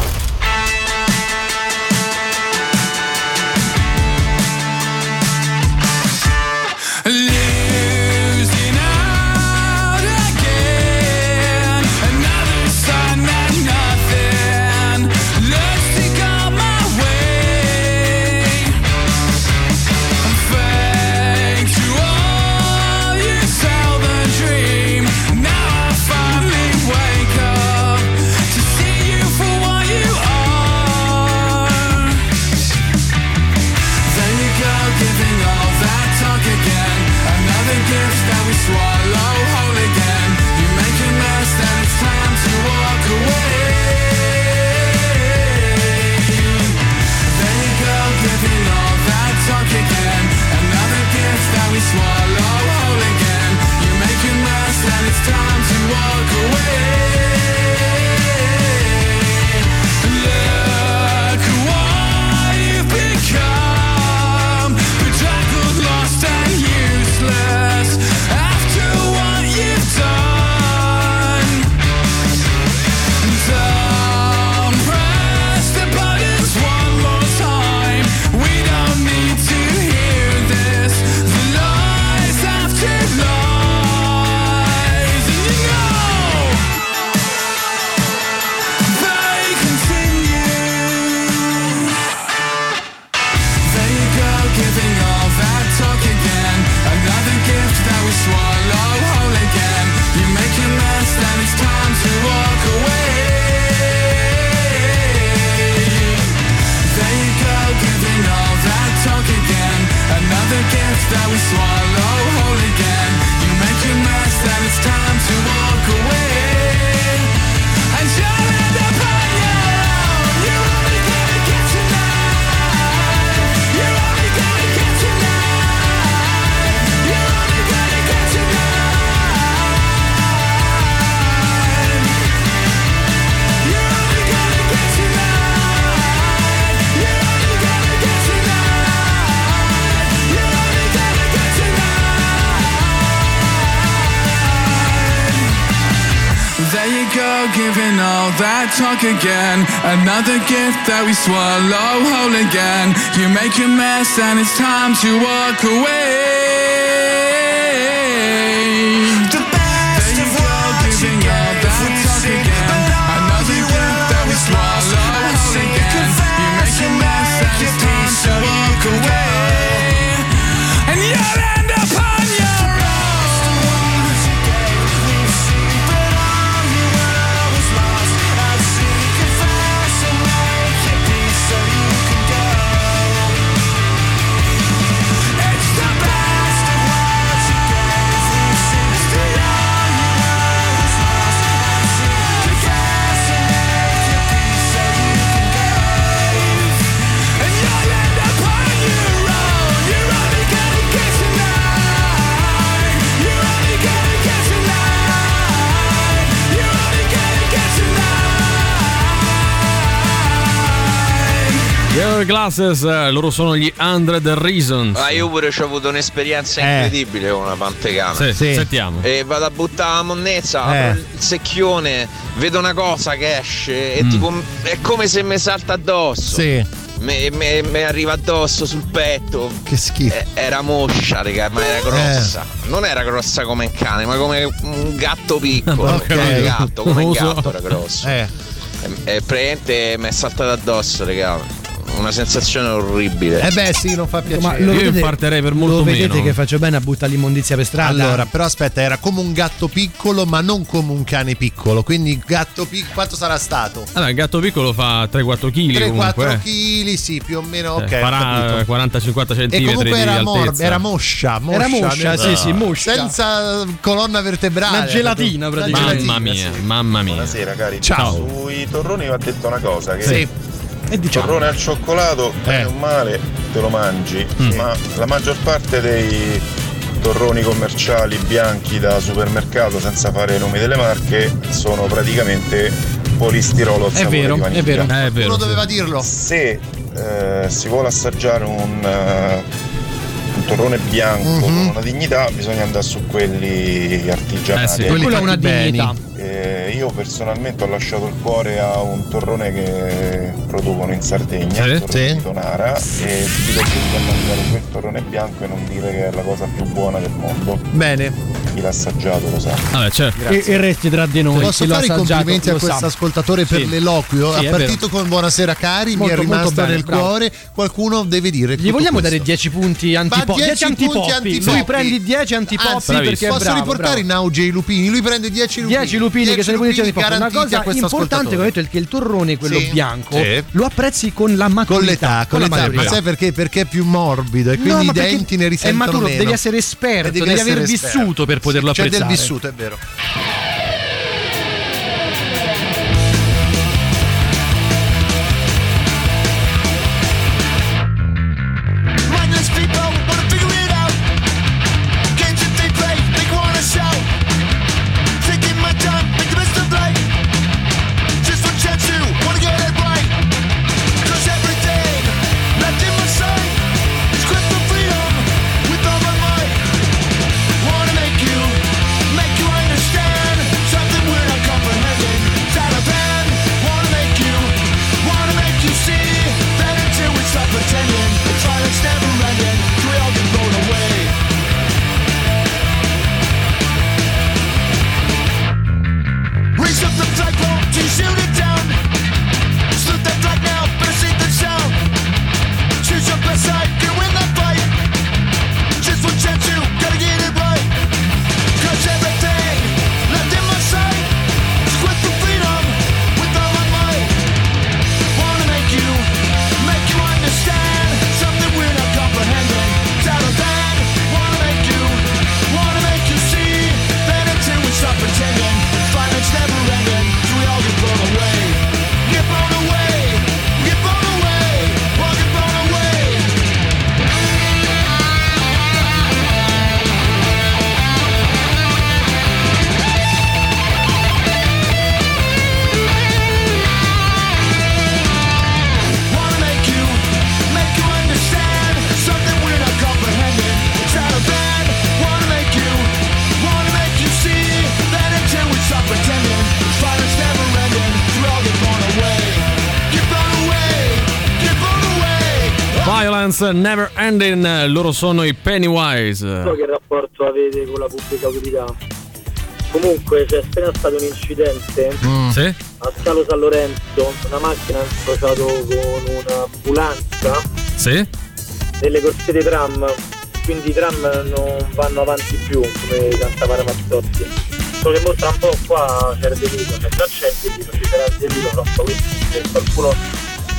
Talk again. Another gift that we swallow whole again. You make a mess and it's time to walk away. Your Glasses, eh, loro sono gli 100 Reasons. Ah, io pure ho avuto un'esperienza Eh. incredibile con una pantegana. Sì, Sì. sentiamo. E vado a buttare la monnezza, Eh. apro il secchione, vedo una cosa che esce e Mm. tipo è come se mi salta addosso. Sì. Mi arriva addosso sul petto. Che schifo. Eh, Era moscia, raga, ma era grossa. Non era grossa come un cane, ma come un gatto piccolo. Ok. Come un gatto, come un gatto era grosso. Eh. E, e praticamente mi è saltato addosso, raga. Una sensazione orribile. Eh beh, sì, non fa piacere. Ma lo vedete- Lo vedete che faccio bene a buttare l'immondizia per strada? Allora, però aspetta, era come un gatto piccolo, ma non come un cane piccolo. Quindi gatto piccolo, quanto sarà stato? Allora, il gatto piccolo fa 3-4 kg 3-4 comunque. kg, sì, più o meno. Ok, Eh, ho capito. 40-50 E centimetri comunque era, mor- era moscia, moscia, Era moscia, sì, sì, moscia. Senza colonna vertebrale. Una gelatina, praticamente. Mamma mia, sì. mamma mia. Buonasera cari. Ciao. Sui torroni va detto una cosa che Sì. Il torrone al cioccolato bene o male te lo mangi, ma la maggior parte dei torroni commerciali bianchi da supermercato senza fare i nomi delle marche sono praticamente polistirolo al È sapore vero, di è vero. Eh, è vero, Uno doveva dirlo. Se eh, si vuole assaggiare un eh, torrone bianco Mhm. con una dignità, bisogna andare su quelli artigianali. Eh sì, quelli Quello ha una dignità. Eh, io personalmente ho lasciato il cuore a un torrone che producono in Sardegna, torrone sì. di Tonara, e ti do a mangiare quel torrone bianco e non dire che è la cosa più buona del mondo. Bene. Chi l'ha assaggiato lo sa. Vabbè, certo. E, e resti tra di noi. Posso fare i complimenti a questo ascoltatore per Sì. l'eloquio? Sì, ha è partito con Buonasera cari, mi Molto, è molto rimasto bene, nel bravo. cuore. Qualcuno deve dire. Gli vogliamo dare 10 punti antipoppi? 10 10 punti antipoppi. antipoppi. Lui prendi 10 antipoppi Anzi, perché è posso bravo, riportare bravo. in auge i lupini. Lui prende 10 lupini. 10 lupini che sono i punti antipoppi. Una cosa questo importante che ho detto è che il torrone, quello bianco, lo apprezzi con la maturità. Con l'età, con la l'età. Ma sai perché? Perché è più morbido e quindi i denti ne è risentono maturo, meno. devi essere esperto, devi aver vissuto per poterlo C'è apprezzare. del vissuto, è vero. Violence Never Ending, loro sono i Pennywise. So che rapporto avete con la pubblica utilità? Comunque c'è appena stato un incidente Sì? a Scalo San Lorenzo, una macchina ha incrociato con un'ambulanza Sì? nelle corsie dei tram, quindi i tram non vanno avanti più come cantava Ramazzotti. Solo che mostra un po' qua c'era il delitto, cioè già c'è il delitto, ci sarà il delitto troppo, quindi se qualcuno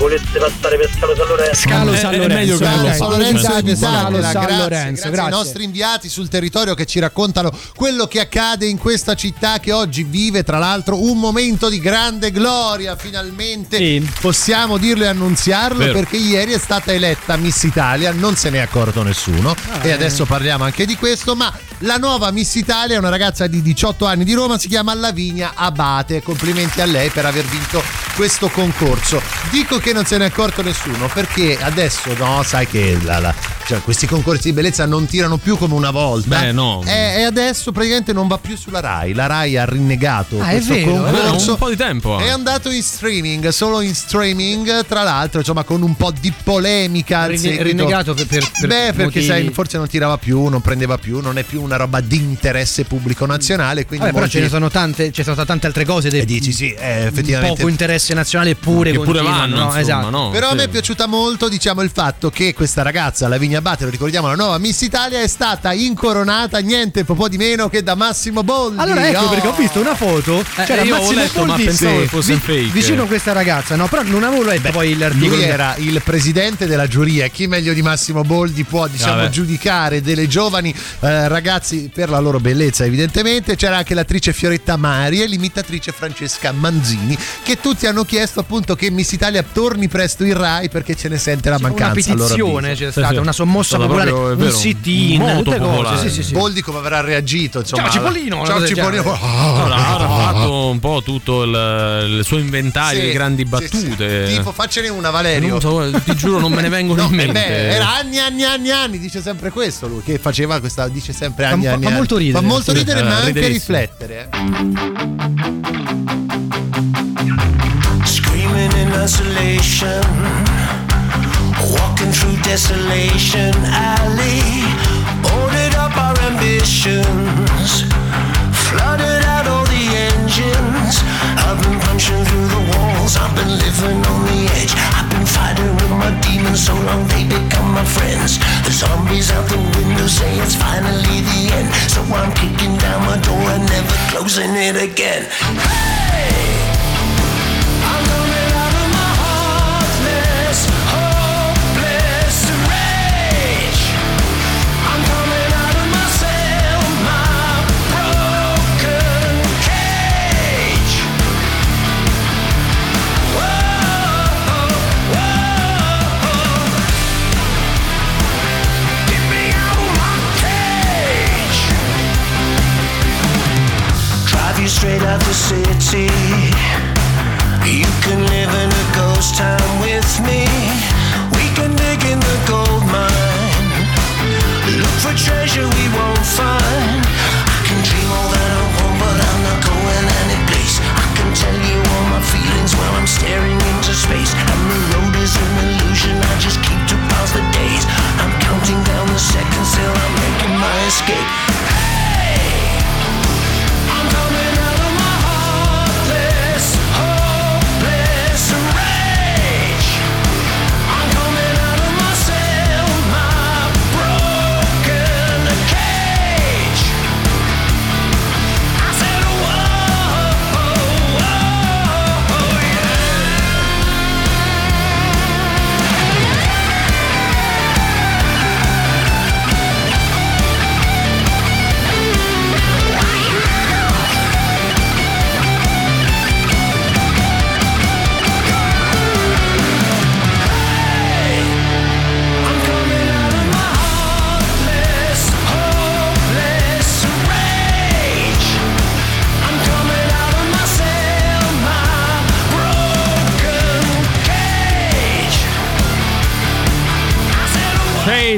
volesse passare per Scalo San Lorenzo Scalo San Lorenzo. Scalo ok. San Lorenzo Scalo e San Vitale, San grazie, Lorenzo, grazie ai grazie. nostri inviati sul territorio che ci raccontano quello che accade in questa città che oggi vive tra l'altro un momento di grande gloria finalmente possiamo dirlo e annunziarlo Vero. perché ieri è stata eletta Miss Italia non se ne è accorto nessuno Ah, e eh. adesso parliamo anche di questo ma la nuova Miss Italia è una ragazza di 18 anni di Roma si chiama Lavinia Abate complimenti a lei per aver vinto questo concorso dico che non se ne è accorto nessuno perché adesso no sai che la- la- cioè, questi concorsi di bellezza non tirano più come una volta Beh, no. e, e adesso praticamente non va più sulla Rai la Rai ha rinnegato Ah, è questo vero, è vero, concorso un po' di tempo. è andato in streaming solo in streaming tra l'altro insomma con un po' di polemica Rinne- rinnegato per- per- per beh perché motivi- sai forse non tirava più non prendeva più non è più una roba di interesse pubblico nazionale quindi Vabbè, però molti- ce ne sono tante, ci sono state tante altre cose. E dici sì, eh, effettivamente. Poco interesse nazionale eppure Che pure vanno, no? insomma, esatto. no? Però a Sì. me è piaciuta molto diciamo il fatto che questa ragazza, Lavinia Abate, lo ricordiamo la nuova Miss Italia, è stata incoronata niente po' di meno che da Massimo Boldi. Allora ecco Oh. perché ho visto una foto. C'era io ho Massimo letto, ma Boldi pensavo sì, che fosse un fake. vicino a questa ragazza, no? Però non avevo letto poi l'articolo. Lui era il presidente della giuria. Chi meglio di Massimo Boldi può diciamo, Vabbè. giudicare delle giovani eh, ragazzi per la loro bellezza, evidentemente. C'era anche l'attrice Fioretta Mari e l'imitatrice Francesca Manzini, che tutti hanno chiesto appunto che Miss Italia torni presto in Rai perché ce ne sente la una mancanza. a loro petizione c'è stata, una Sì, commossa popolare, proprio, è un vero, sit-in, tutte cose. popolare. Sì, sì, sì. Boldi come avrà reagito? Insomma, Ciao, Cipollino, Ciao Cipollino. Allora, ha fatto un po' tutto il, il suo inventario Sì, di grandi battute. sì. Tipo, faccene una, Valerio. Non so, ti giuro, non me ne vengono in Eh mente. beh, era anni, anni, anni, anni. Dice sempre questo lui. Che faceva questa. Dice sempre anni, Fa- anni. fa anni. molto ridere. Fa molto ridere, eh, ma anche riderissimo. riflettere. eh. Screaming in isolation, walking through desolation alley, boarded up our ambitions, flooded out all the engines. I've been punching through the walls, I've been living on the edge. I've been fighting with my demons so long they become my friends. The zombies out the window say it's finally the end, so I'm kicking down my door and never closing it again. I'm straight out the city. You can live in a ghost town with me. We can dig in the gold mine. Look for treasure we won't find. I can dream all that I want, but I'm not going any place. I can tell you all my feelings while I'm staring into space. And the road is an illusion. I just keep to pass the days. I'm counting down the seconds till I'm making my escape.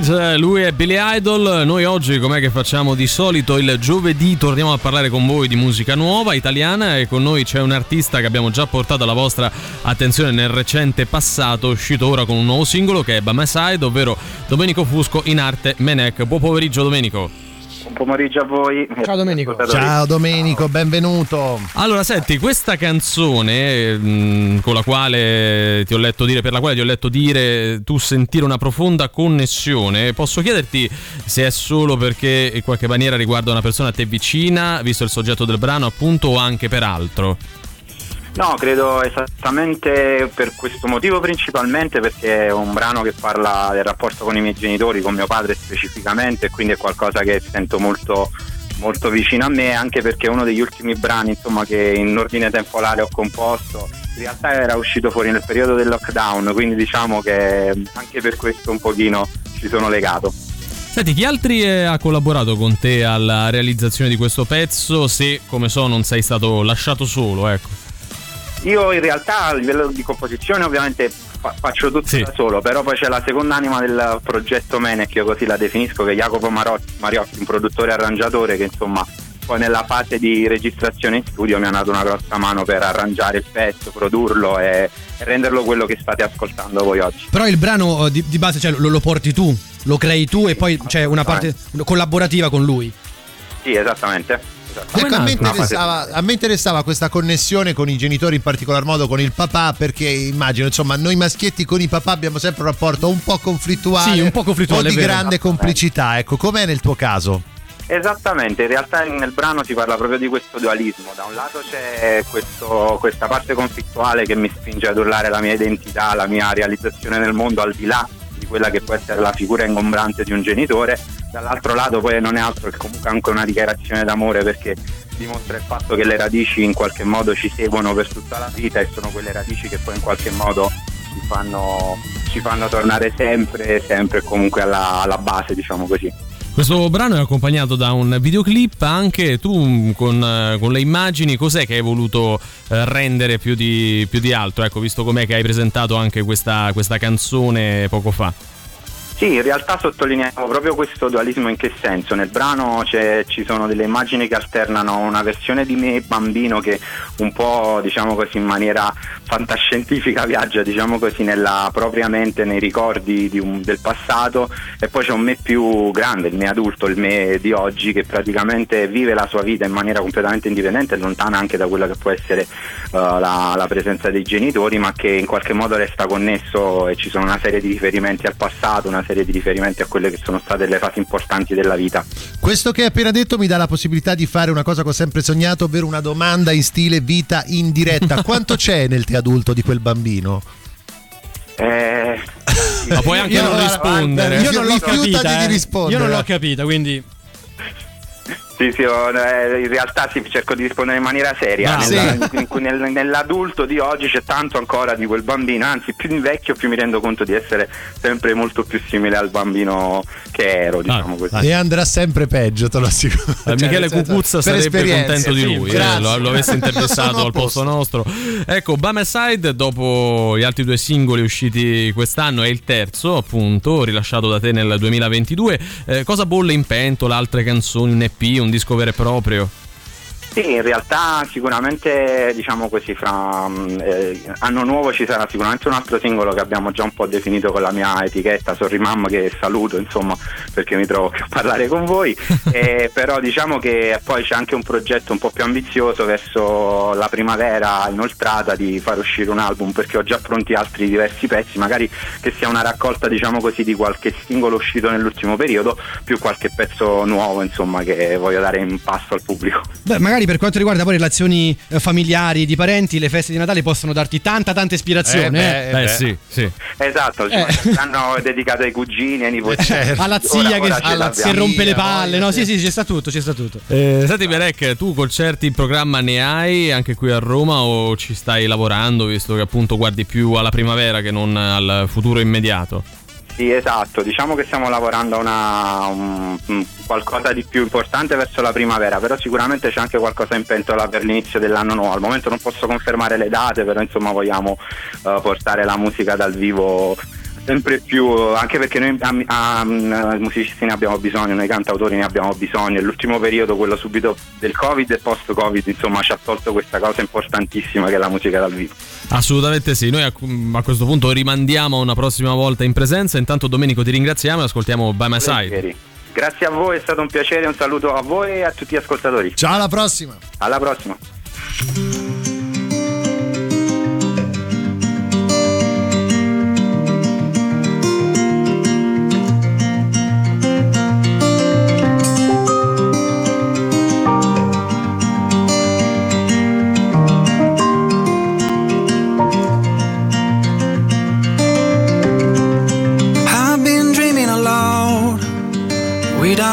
Cage, lui è Billy Idol. Noi oggi, com'è che facciamo di solito, il giovedì torniamo a parlare con voi di musica nuova italiana e con noi c'è un artista che abbiamo già portato alla vostra attenzione nel recente passato, uscito ora con un nuovo singolo che è By Side, ovvero Domenico Fusco in arte Menec. Buon pomeriggio Domenico. Buon pomeriggio a voi. Ciao Domenico. Ciao Domenico, benvenuto. Allora, senti, questa canzone mh, con la quale ti ho letto dire, per la quale ti ho letto dire tu sentire una profonda connessione, posso chiederti se è solo perché in qualche maniera riguarda una persona a te vicina, visto il soggetto del brano, appunto, o anche per altro? No, credo esattamente per questo motivo principalmente perché è un brano che parla del rapporto con i miei genitori, con mio padre specificamente, quindi è qualcosa che sento molto, molto vicino a me, anche perché è uno degli ultimi brani insomma, che in ordine temporale ho composto. In realtà era uscito fuori nel periodo del lockdown, quindi diciamo che anche per questo un pochino ci sono legato. Senti, chi altri eh, ha collaborato con te alla realizzazione di questo pezzo? Se, come so, non sei stato lasciato solo, ecco. Io in realtà a livello di composizione ovviamente fa- faccio tutto da solo, però poi c'è la seconda anima del progetto Menec, io così la definisco, che è Jacopo Marotti, Mariotti, un produttore arrangiatore che insomma poi nella fase di registrazione in studio mi ha dato una grossa mano per arrangiare il pezzo, produrlo e, e renderlo quello che state ascoltando voi oggi. Però il brano eh, di, di base cioè, lo, lo porti tu, lo crei tu e poi c'è una parte collaborativa con lui. Sì, esattamente. Ecco, a, me interessava, a me interessava questa connessione con i genitori, in particolar modo con il papà, perché immagino, insomma, noi maschietti con i papà abbiamo sempre un rapporto un po' conflittuale, Sì, un po' conflittuale, o di grande complicità. Ecco, com'è nel tuo caso? Esattamente, in realtà nel brano si parla proprio di questo dualismo. Da un lato c'è questo- questa parte conflittuale che mi spinge ad urlare la mia identità, la mia realizzazione nel mondo al di là quella che può essere la figura ingombrante di un genitore. Dall'altro lato poi non è altro che comunque anche una dichiarazione d'amore perché dimostra il fatto che le radici in qualche modo ci seguono per tutta la vita e sono quelle radici che poi in qualche modo ci fanno, ci fanno tornare sempre, sempre comunque alla, alla base, diciamo così. Questo brano è accompagnato da un videoclip, anche tu mm, con, eh, con le immagini, cos'è che hai voluto eh, rendere più di, più di altro? Ecco, visto com'è che hai presentato anche questa, questa canzone poco fa. Sì, in realtà sottolineiamo proprio questo dualismo in che senso. Nel brano ci sono delle immagini che alternano una versione di me bambino che un po', diciamo così, in maniera fantascientifica viaggia, diciamo così, nella propria mente, nei ricordi di un- del passato e poi c'è un me più grande, il me adulto, il me di oggi che praticamente vive la sua vita in maniera completamente indipendente e lontana anche da quella che può essere eh, la, la presenza dei genitori, ma che in qualche modo resta connesso e ci sono una serie di riferimenti al passato, una serie di riferimenti a quelle che sono state le fasi importanti della vita. Questo che hai appena detto mi dà la possibilità di fare una cosa che ho sempre sognato, ovvero una domanda in stile vita in diretta. Quanto c'è nel te adulto di quel bambino? Eh, Ma puoi anche Io non non- rispondere. Io non l'ho capita, eh. di rispondere. Io non l'ho capita, quindi. Sì, sì, ho- eh, in realtà sì, cerco di rispondere in maniera seria. Nella- in cui nel- nell'adulto di oggi c'è tanto ancora di quel bambino, anzi più invecchio più mi rendo conto di essere sempre molto più simile al bambino che ero, diciamo così. E andrà sempre peggio, te lo assicuro. Eh, Cioè, Michele Cucuzza sarebbe contento di sì, lui, eh, lo, lo avesse a al posto nostro. Ecco, Bama Side, dopo gli altri due singoli usciti quest'anno, è il terzo, appunto, rilasciato da te nel 2022. Eh, cosa bolle in pentola? Altre canzoni, un EP, un disco vero e proprio? Sì, in realtà sicuramente diciamo così fra mm, eh, anno nuovo ci sarà sicuramente un altro singolo che abbiamo già un po' definito con la mia etichetta Sorry Mamma che saluto insomma perché mi trovo qui a parlare con voi. Eh, però diciamo che poi c'è anche un progetto un po' più ambizioso verso la primavera inoltrata di far uscire un album perché ho già pronti altri diversi pezzi magari che sia una raccolta diciamo così di qualche singolo uscito nell'ultimo periodo più qualche pezzo nuovo insomma che voglio dare in passo al pubblico. Beh, magari per quanto riguarda poi relazioni eh, familiari, di parenti, le feste di Natale possono darti tanta, tanta ispirazione. eh. Beh, sì, sì. Esatto, Eh. hanno dedicato ai cugini, ai nipoti. Alla zia Ora- che, ora che rompe le palle. No, sì, sì, c'è sta tutto, c'è sta tutto. Eh, senti Berek, tu concerti in programma ne hai anche qui a Roma o ci stai lavorando visto che appunto guardi più alla primavera che non al futuro immediato? Sì, esatto, diciamo che stiamo lavorando a un- un- qualcosa di più importante verso la primavera, però sicuramente c'è anche qualcosa in pentola per l'inizio dell'anno nuovo. Al momento non posso confermare le date, però insomma vogliamo eh, portare la musica dal vivo sempre più, anche perché noi am- am- musicisti ne abbiamo bisogno, noi cantautori ne abbiamo bisogno. L'ultimo periodo, quello subito del Covid e post-Covid, insomma ci ha tolto questa cosa importantissima che è la musica dal vivo. Assolutamente sì, noi a, a questo punto rimandiamo una prossima volta in presenza. Intanto Domenico ti ringraziamo e ascoltiamo By My Side. Grazie a voi, è stato un piacere, un saluto a voi e a tutti gli ascoltatori. Ciao, alla prossima. Alla prossima.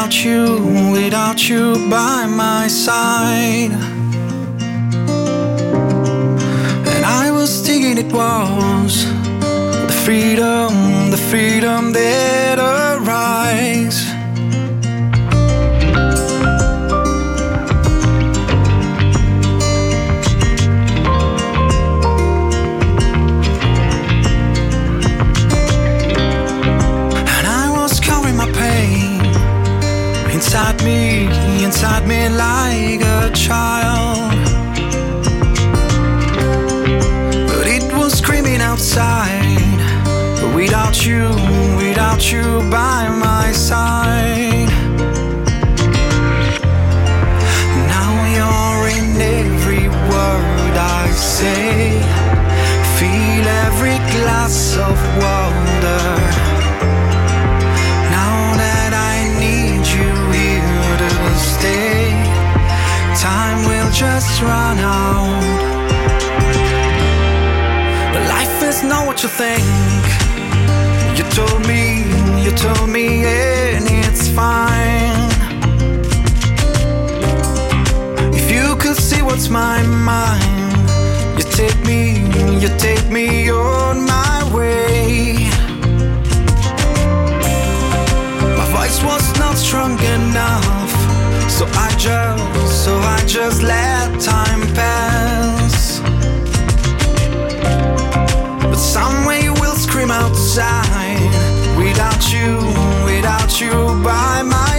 Without you, without you by my side. And I was thinking it was the freedom, the freedom that arise. Inside me, inside me like a child. But it was screaming outside. Without you, without you by my side. Now you're in every word I say. Feel every glass of water. just run out. But life is not what you think. You told me, you told me, and it's fine. If you could see what's my mind, you take me, you take me on my way. My voice was not strong enough so I just, so I just let time pass. But somewhere you will scream outside without you, without you by my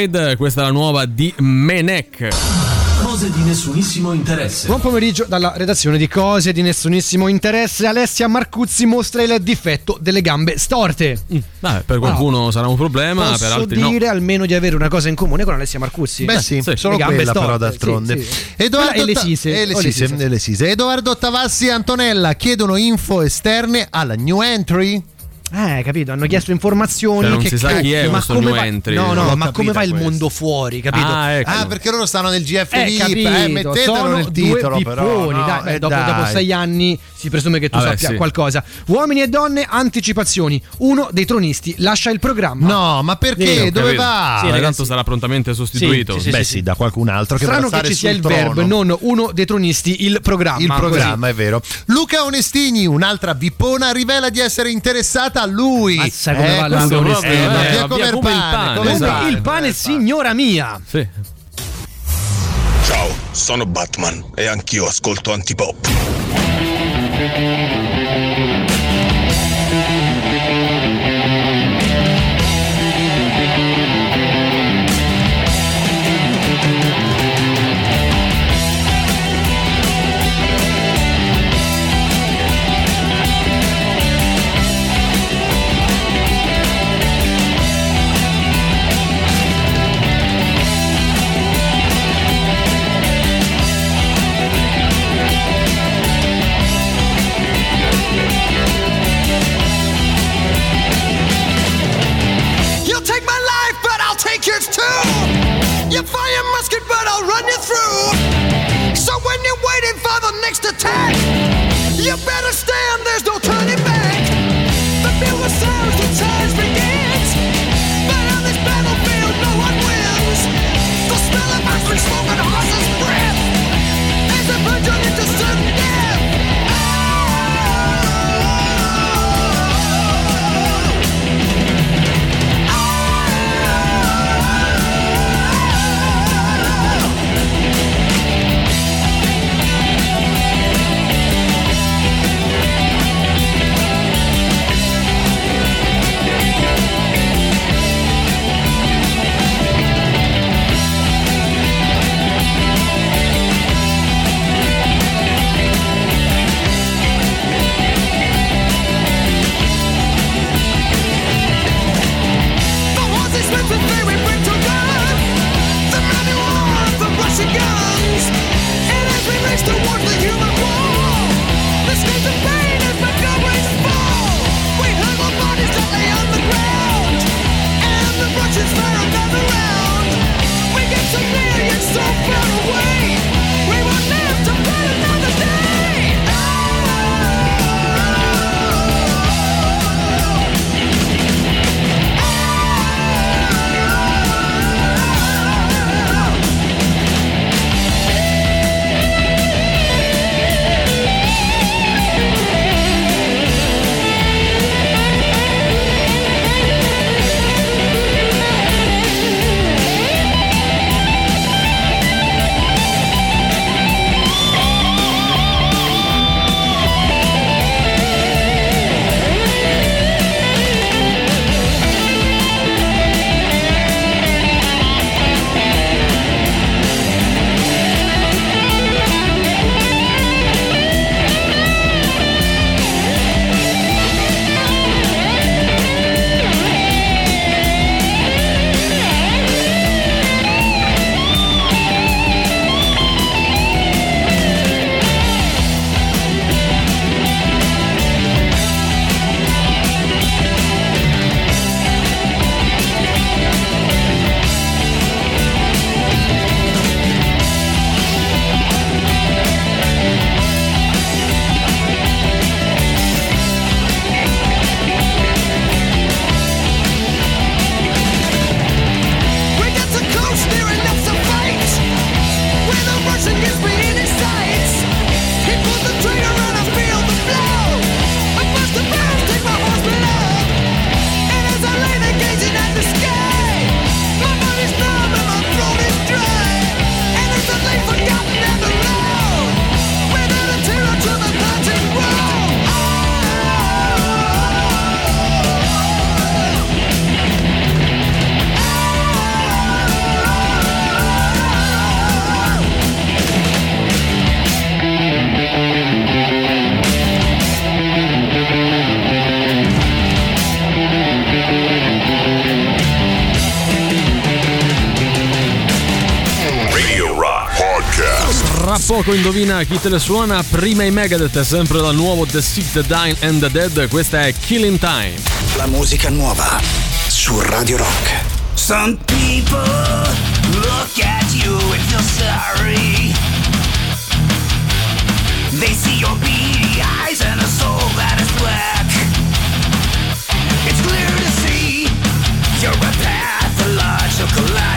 Side, questa è la nuova di Menek. Cose di nessunissimo interesse. Buon pomeriggio dalla redazione di Cose di nessunissimo interesse. Alessia Marcuzzi mostra il difetto delle gambe storte. Vabbè, per qualcuno sarà un problema, Posso per altri dire no. almeno di avere una cosa in comune con Alessia Marcuzzi? Beh sì, solo le gambe quella storte, però d'altronde. sì, sì. Edoardo e le e sise. e le sise. Edoardo Tavassi e Antonella chiedono info esterne alla new entry. Eh, capito, hanno chiesto informazioni. Cioè, non che si sa chi è ma questo come new va- entry. No, no, ma come va il mondo fuori, capito? Ah, ecco. Ah, perché loro stanno nel GF Eh, VIP, eh, mettetelo sono nel titolo, due però, pipponi, no, dai, eh, dopo, dai. dopo sei anni si presume che tu Vabbè, sappia sì. qualcosa. Uomini e donne, anticipazioni. Uno dei tronisti lascia il programma. No, ma perché? Vero. Dove Capito? va? Sì, ragazzi. tanto sarà prontamente sostituito. Sì, sì, Beh sì, sì, da qualcun altro che Strano che ci sia il verbo, non uno dei tronisti, il programma. Il programma, è vero. Luca Onestini, un'altra vippona, rivela di essere interessata a lui. Mazza come va questo Luca proprio, eh, eh, via va come il pane, pane, come come il pane, signora mia. Sì. Ciao, sono Batman e anch'io ascolto antipop. Attack, you better stand, there's no turning back. The builder sounds, the charge begins. But on this battlefield, no one wins. The smell of ice cream smoke and horse's poco indovina chi te le suona, prima i Megadeth è sempre dal nuovo The Sick, The Dying and The Dead, questa è Killing Time. La musica nuova su Radio Rock. Some people look at you and feel sorry. They see your beady eyes and a soul that is black. It's clear to see you're a pathological liar.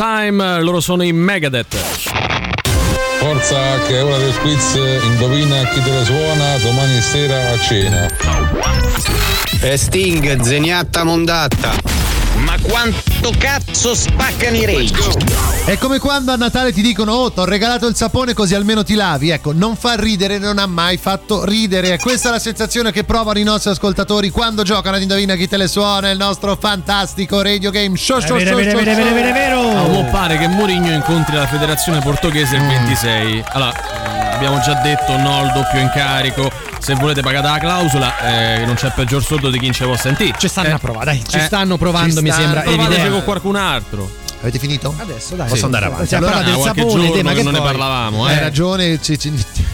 Time, loro sono i Megadeth. Forza che è ora del quiz, indovina chi te le suona domani sera a cena. E Sting, zeniatta mondatta. Quanto cazzo spaccano i rage? È come quando a Natale ti dicono Oh, ti ho regalato il sapone così almeno ti lavi. Ecco, non fa ridere, non ha mai fatto ridere. Questa è la sensazione che provano i nostri ascoltatori quando giocano ad Indovina chi te le suona, il nostro fantastico radio game show. show, vero, show, vero, show, vero, vero, vero, vero. Ah, mo pare che Mourinho incontri la federazione portoghese Mm. il 26. Allora, mh, abbiamo già detto no al doppio incarico. Se volete pagate la clausola, eh, non c'è peggior sordo di chi non ci può sentire. Ci stanno Eh, a provare, dai, ci eh, stanno provando, ci mi stanno. sembra evidente. con qualcun altro. Avete finito? Adesso dai. Posso sì. andare avanti? Allora, parla del sapone, giorno te, ma che non ne poi? parlavamo, Hai eh. ragione, ci- ci-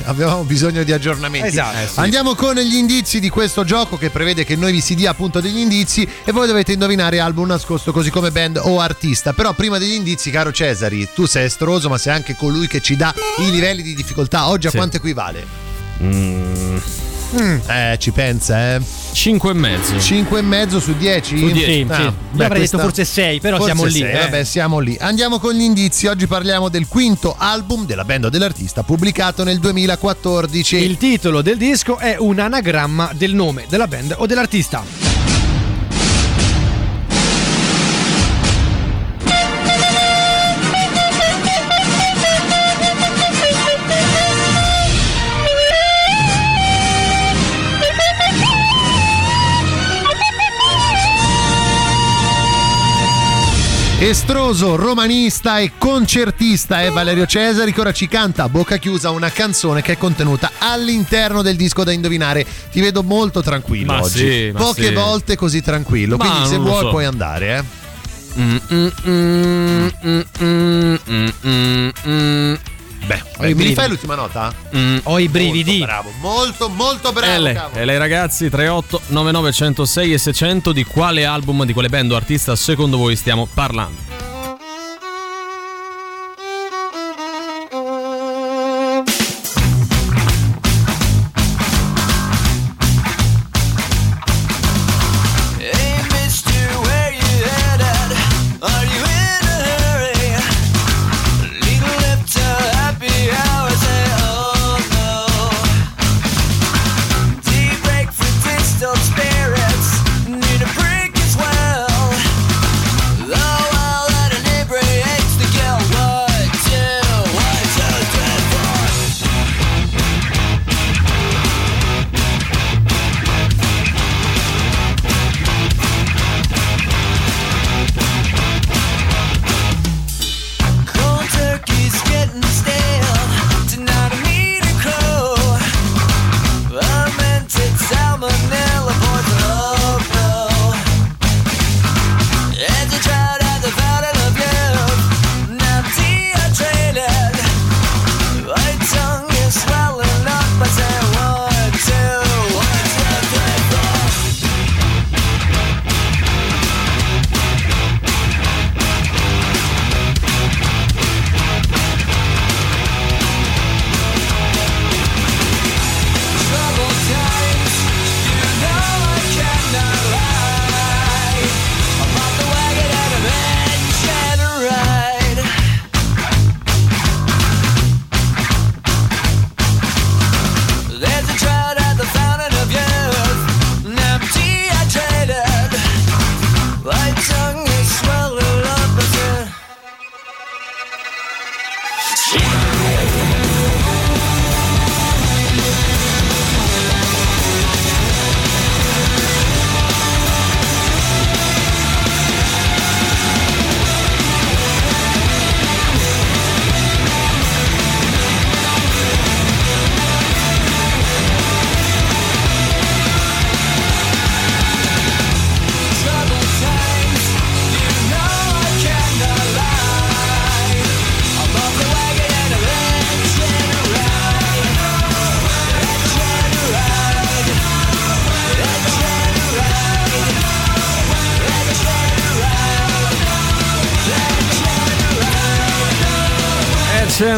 avevamo bisogno di aggiornamenti. Esatto. Eh, sì. Andiamo con gli indizi di questo gioco che prevede che noi vi si dia appunto degli indizi e voi dovete indovinare album nascosto così come band o artista. Però prima degli indizi, caro Cesari, tu sei estroso ma sei anche colui che ci dà i livelli di difficoltà. Oggi a Sì. quanto equivale? Mm, Eh, ci pensa, eh. 5 e mezzo. 5 e mezzo su 10? Su 10, sì. Io avrei detto forse 6, però Forse siamo lì. sei, eh. Vabbè, siamo lì. Andiamo con gli indizi. Oggi parliamo del quinto album della band o dell'artista pubblicato nel 2014. Il titolo del disco è un anagramma del nome della band o dell'artista. Estroso, romanista e concertista è Valerio Cesari che ora ci canta a bocca chiusa una canzone che è contenuta all'interno del disco da indovinare. Ti vedo molto tranquillo Ma oggi. sì, ma Poche sì. volte così tranquillo. Ma Quindi se vuoi so. puoi andare, eh. Mm, mm, mm, Beh, i mi brividi. rifai l'ultima nota? Mm. Ho i brividi. Molto bravo, molto molto bravo. E e lei ragazzi 38 99 106 e 600 di quale album, di quale band o artista secondo voi stiamo parlando?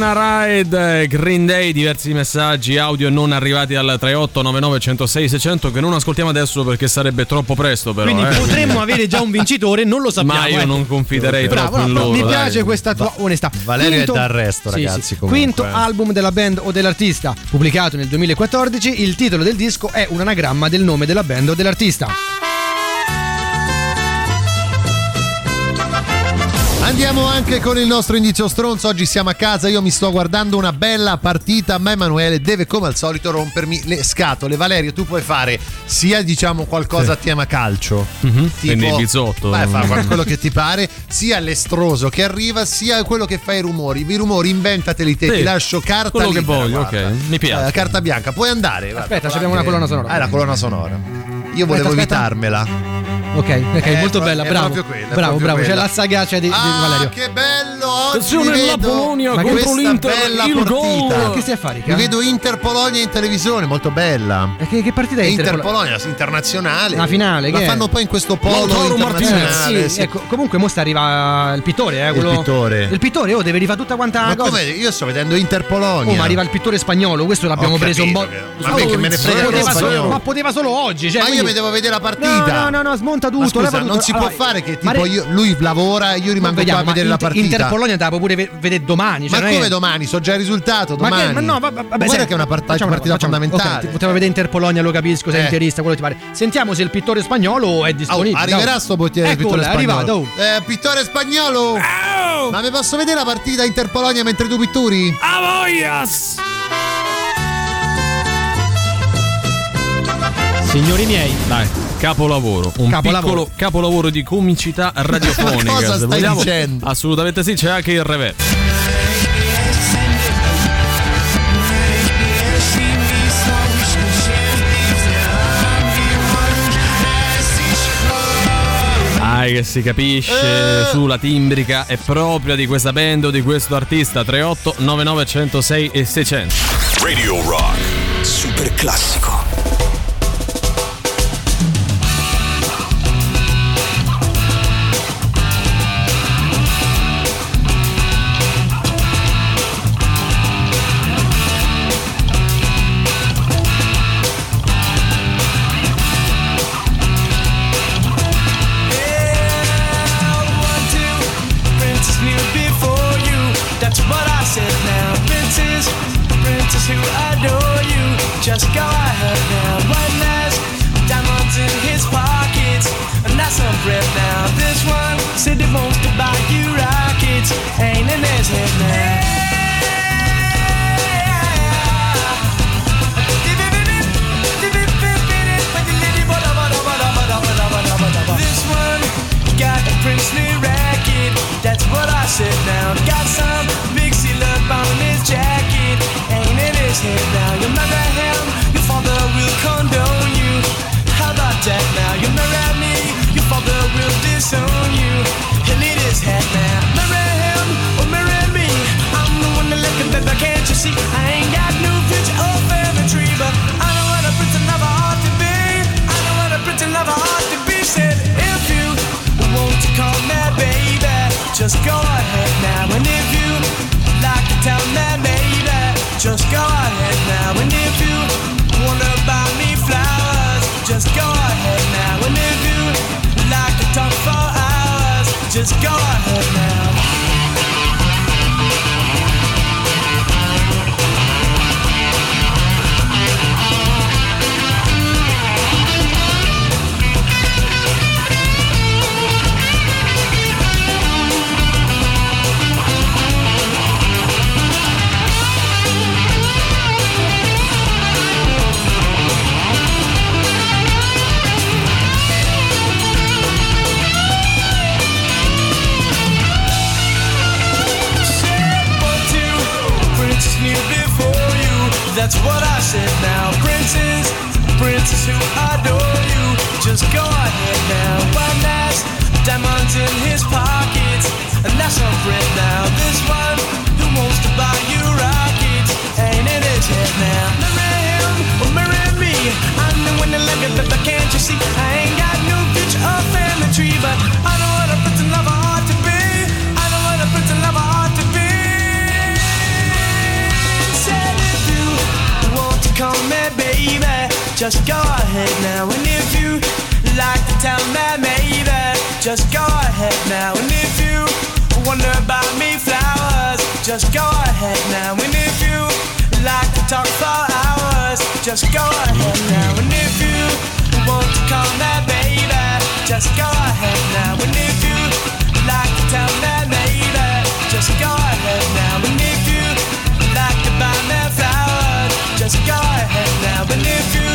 Scena Ride, Green Day, diversi messaggi audio non arrivati al 3899 106 600 che non ascoltiamo adesso perché sarebbe troppo presto però. Quindi eh. potremmo avere già un vincitore, non lo sappiamo. Ma io ecco. non confiderei Bravo, troppo in no, loro. Mi dai. piace questa tua onestà. Valerio è d'arresto, sì, ragazzi, sì. comunque. Quinto album della band o dell'artista, pubblicato nel 2014. Il titolo del disco è un anagramma del nome della band o dell'artista. Andiamo anche con il nostro indizio stronzo. Oggi siamo a casa. Io mi sto guardando una bella partita. Ma Emanuele deve, come al solito, rompermi le scatole. Valerio, tu puoi fare sia diciamo qualcosa a tema calcio, Mhm, quindi il bizzotto. vai, fa quello che ti pare, sia l'estroso che arriva, sia quello che fa i rumori. I rumori inventateli te. Sì, Ti lascio carta quello che libera, voglio, guarda. ok, mi piace. Eh, carta bianca, puoi andare. Aspetta, guarda abbiamo una che- colonna sonora. Ah, è la colonna sonora. Io volevo aspetta. evitarmela. Ok, ok, È molto pro- bella, è bravo. proprio quella, è bravo, proprio bravo. C'è la sagacia di, di Ah, Valerio. che bello! Oggi Attenzione, la Polonia Ma contro questa l'Inter, bella il partita. gol. Che stai a fare, Mi vedo Inter Polonia in televisione, molto bella. E che, che partita è Inter, Inter Polonia, internazionale. La finale, La è? fanno poi in questo polo Lautaro internazionale. Sì, sì. ecco, comunque mo sta arriva il pittore, eh, quello- pittore. Il pittore, oh, deve rifare tutta quanta Ma cosa. come? Io sto vedendo Inter Polonia. Oh, ma arriva il pittore spagnolo, questo l'abbiamo Ho preso un po'. capito ma me che me ne frega ma dello poteva, solo, spagnolo. ma poteva solo oggi. Cioè, ma io mi devo vedere la No, partita. no, no, no, smonta tutto. Ma scusa, tutto. non si può Allora, fare che ma tipo re- io- lui lavora e io rimango vediamo, qua a vedere ma la partita. Inter Polonia te la puoi pure ve- vedere domani. Cioè ma non è- come domani? So già il risultato Ma, domani. che- ma no, va- va- vabbè, guarda che è una part- facciamo partita facciamo- fondamentale. ok, ti poteva vedere Inter Polonia, lo capisco, sei Eh. interista, quello ti pare. Sentiamo se il pittore spagnolo è Oh, disponibile. arriverà dai. sto portiere Eccola, pittore spagnolo. arrivato. oh. Eh, pittore spagnolo. Ma mi posso vedere la partita Inter Polonia mentre tu pitturi? A voglias! Signori miei, Dai, capolavoro, un Capolavoro. piccolo capolavoro di comicità radiofonica. Cosa stai vogliamo. dicendo? Assolutamente sì, c'è anche il reverso. Dai che si capisce Eh. sulla timbrica è propria di questa band o di questo artista 38 99 106 e 600 Radio Rock. Super classico. Go ahead now. Diamonds in his pockets. Some now. This one said he wants to buy you rockets. Ain't in his head now. This one got a princely racket. That's what I said now. Got some seal up on his jacket. Ain't in his head now. You marry him, your father will condone you. How about that now? You marry me, your father will disown you. He'll eat his head now. Marry him or marry me. I'm the one that him, baby. Can't you see? I ain't got no future or family but I know what a prince lover ought to be. I know what a prince lover ought to be. Said if you want to call me baby, just go ahead hours, just who adore you. Just go ahead now. One last diamonds in his pockets. And that's some bread just go ahead now. And if you like to tell me, maybe, just go ahead now. And if you wonder about me, flowers, just go ahead now. And if you like to talk for hours, just go ahead now. And if you want to call me, baby, just go ahead now. And if you like to tell me, maybe, just go ahead now. And if go ahead now. And if you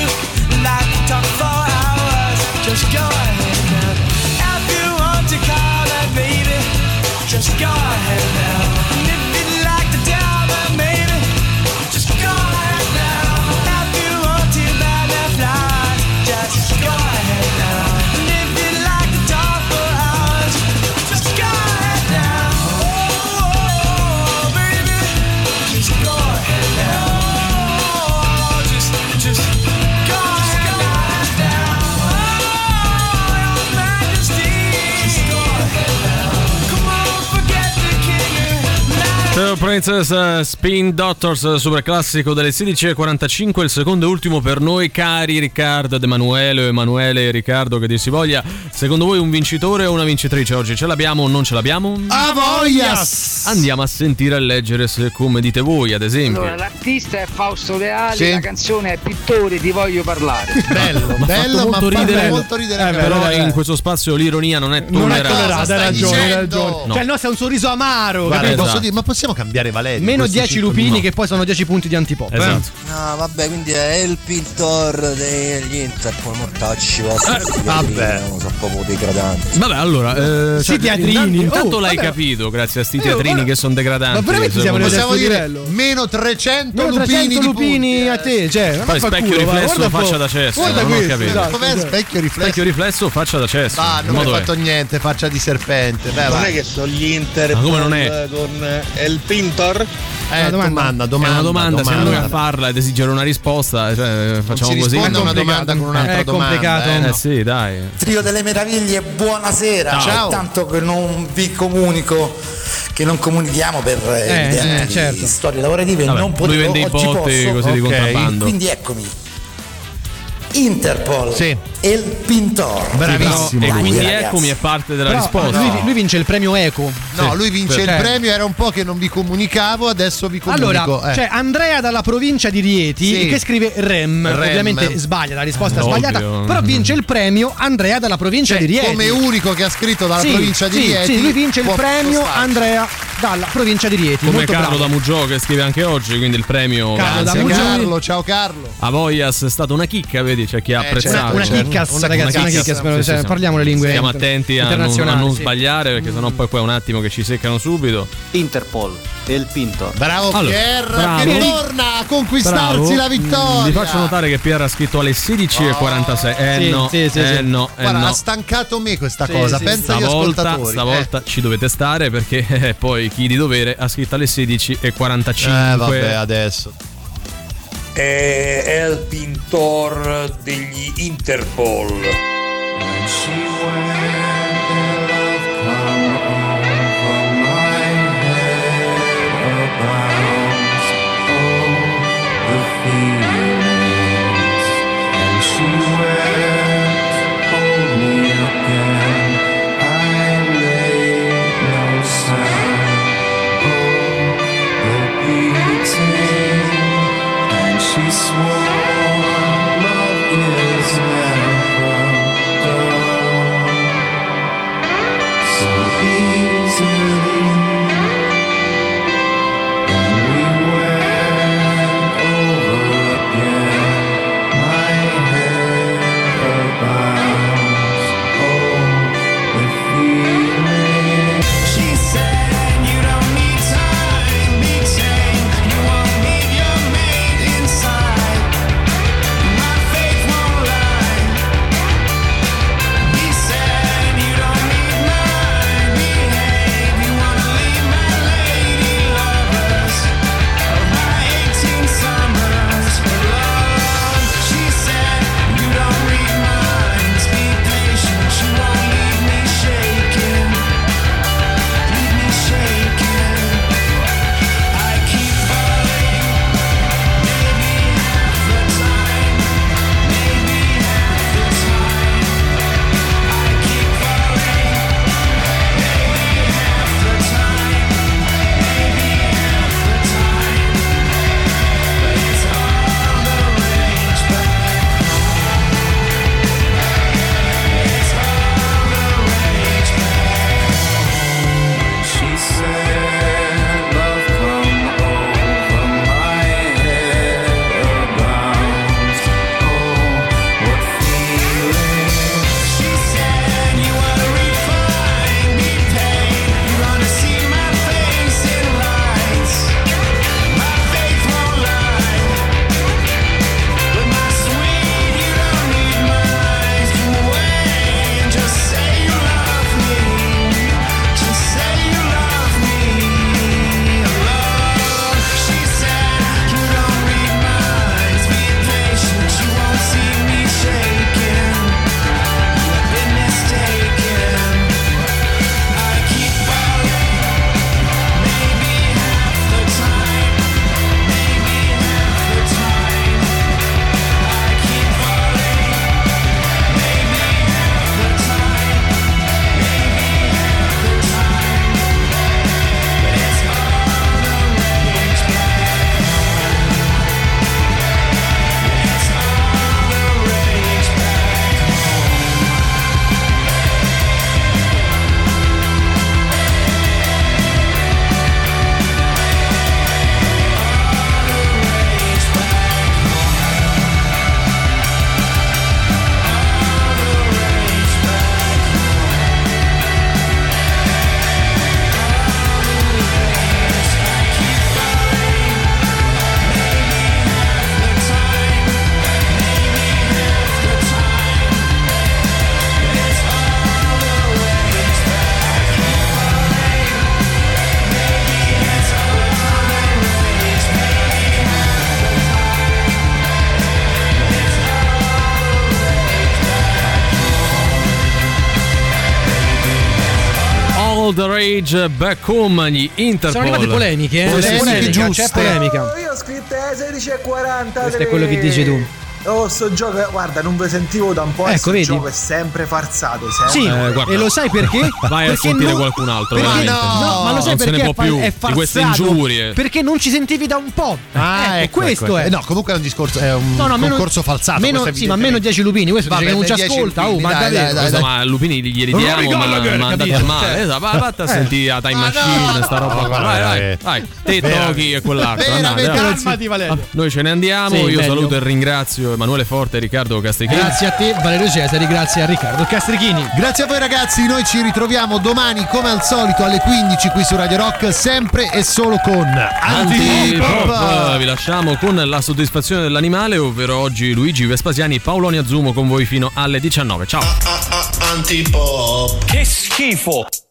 like to talk for hours, just go ahead now. If you want to call me, baby, just go ahead now. Princess eh, Spin Doctors, super classico delle 16.45, il secondo e ultimo per noi, cari Riccardo ed Emanuele, Emanuele e Riccardo, che dir si voglia. Secondo voi un vincitore o una vincitrice oggi? Ce l'abbiamo o non ce l'abbiamo? A voglias! Andiamo a sentire e leggere se come dite voi, ad esempio. Allora, l'artista è Fausto Leali, Sì. la canzone è Pittore, ti voglio parlare. Bello, Ma bello, fatto ma molto fa ridere. molto ridere. Eh, però in questo spazio l'ironia non è Non è tollerata. tollerata, hai ragione, hai ragione. No. Cioè, il nostro è un sorriso amaro. Guarda, posso dire, ma possiamo cambiare Valerio? Meno Questi 10 cinque- lupini, no. che poi sono 10 punti di antipop. eh. Esatto. No, vabbè, quindi è il pintor degli Interpol, mortacci vostri. vabbè. Non so proprio degradanti. Vabbè, allora, eh, Sti cioè, teatrini. Intanto, intanto Oh, l'hai vabbè. capito, grazie a sti Eh, teatrini guarda- che sono degradanti. Ma veramente secondo siamo nel Possiamo dire meno 300 Meno lupini 300 di lupini a te, cioè. Poi specchio culo, riflesso faccia da cesso. Guarda non ho questo, capito. esatto. Com'è specchio riflesso? Specchio riflesso faccia da cesso. Ah, Il non è. fatto niente, faccia di serpente. Beh, Non è che sono gli Inter Ma come non è? con El Pintor? Eh, domanda, domanda, è una domanda, siamo noi a domanda. farla ed esigere una risposta, cioè, facciamo così. risponde una domanda con un'altra È domanda. complicato. eh. Eh sì, dai. Trio delle meraviglie, buonasera. Ciao. Tanto che non vi comunico che non comunichiamo per eh, Eh, evidenti eh, certo. storie lavorative, Vabbè, non lui potevo vende i oggi botti posso. così di Ok, contrabbando. Quindi eccomi. Interpol Sì. e il Pintor. Bravissimo. E quindi ragazzi. eccomi è parte della Però risposta. lui, lui vince il premio Eco. No, Sì, lui vince per- il eh. premio, era un po' che non vi comunicavo, adesso vi comunico. Allora, eh. c'è Andrea dalla provincia di Rieti Sì. che scrive Rem. Rem. Ovviamente sbaglia, la risposta è Ovvio. sbagliata. Però vince il premio Andrea dalla provincia Cioè, di Rieti. come unico che ha scritto dalla Sì, provincia di sì, Rieti. Sì, lui vince il premio. Andrea dalla provincia di Rieti. Come Molto Carlo bravo. da Mugio che scrive anche oggi, quindi il premio Carlo da Mugio. Carlo, ciao Carlo. a Voias è stata una chicca, vedi, c'è chi ha Eh, apprezzato. Una, una chicas, una- ragazzi, una Sì, cioè, sì, parliamo le lingue Stiamo inter- attenti a non, a internazionali, non sì. sbagliare perché sennò poi qua è un attimo che ci seccano subito. Interpol e il Pintor. Bravo Allora, Pierre bravo. che torna a conquistarsi Bravo. la vittoria. Mm, Vi faccio notare che Pierre ha scritto alle 16.46. Eh Sì, no, sì, sì, eh sì. no, eh Guarda, no. ha stancato me questa Sì, cosa. sì, Pensa agli Stavolta, ascoltatori. stavolta ci dovete stare perché eh, poi chi di dovere ha scritto alle 16.45. Eh, eh vabbè, adesso. è il Pintor degli Interpol. Rage Back Home, gli Interpol. Sono arrivate polemiche, eh? Polemiche polemica, giuste. c'è polemica. Io ho scritto alle 16.40. Questo è quello che dici tu. Oh, sto gioco, guarda, non vi sentivo da un po'. Ecco, sto vedi? gioco è sempre farsato. Sempre. Sì, Eh, e lo sai perché? Vai a Perché sentire non- qualcun altro, perché veramente. No, ma lo sai non se perché ne è più è di queste farsato? ingiurie. Perché non ci sentivi da un po'. Ah, ecco, questo è. No, comunque è un discorso, è un No, no, meno- concorso falsato. Meno, sì, ma meno 10 lupini. Questo Vabbè, non ci 10 ascolta. Oh, lupini, ma dai, dai, Questo, ma Lupini glieli diamo, ma, andate male. Cioè. Esatto, vai, vatti a Eh. sentire a Time Ma Machine, no! sta roba qua. Vai, vai. Te tocchi e quell'altro. Dai. calmati, Valerio. Noi ce ne andiamo. Io saluto e ringrazio Emanuele Forte e Riccardo Castrichini. Grazie a te, Valerio Cesari. Grazie a Riccardo Castrichini. Grazie a voi ragazzi, noi ci ritroviamo domani come al solito alle 15 qui su Radio Rock, sempre e solo con Antipop. Antipop. Vi lasciamo con la soddisfazione dell'animale, ovvero oggi Luigi Vespasiani, Paoloni Azumo con voi fino alle 19. Ciao. Antipop. Che schifo!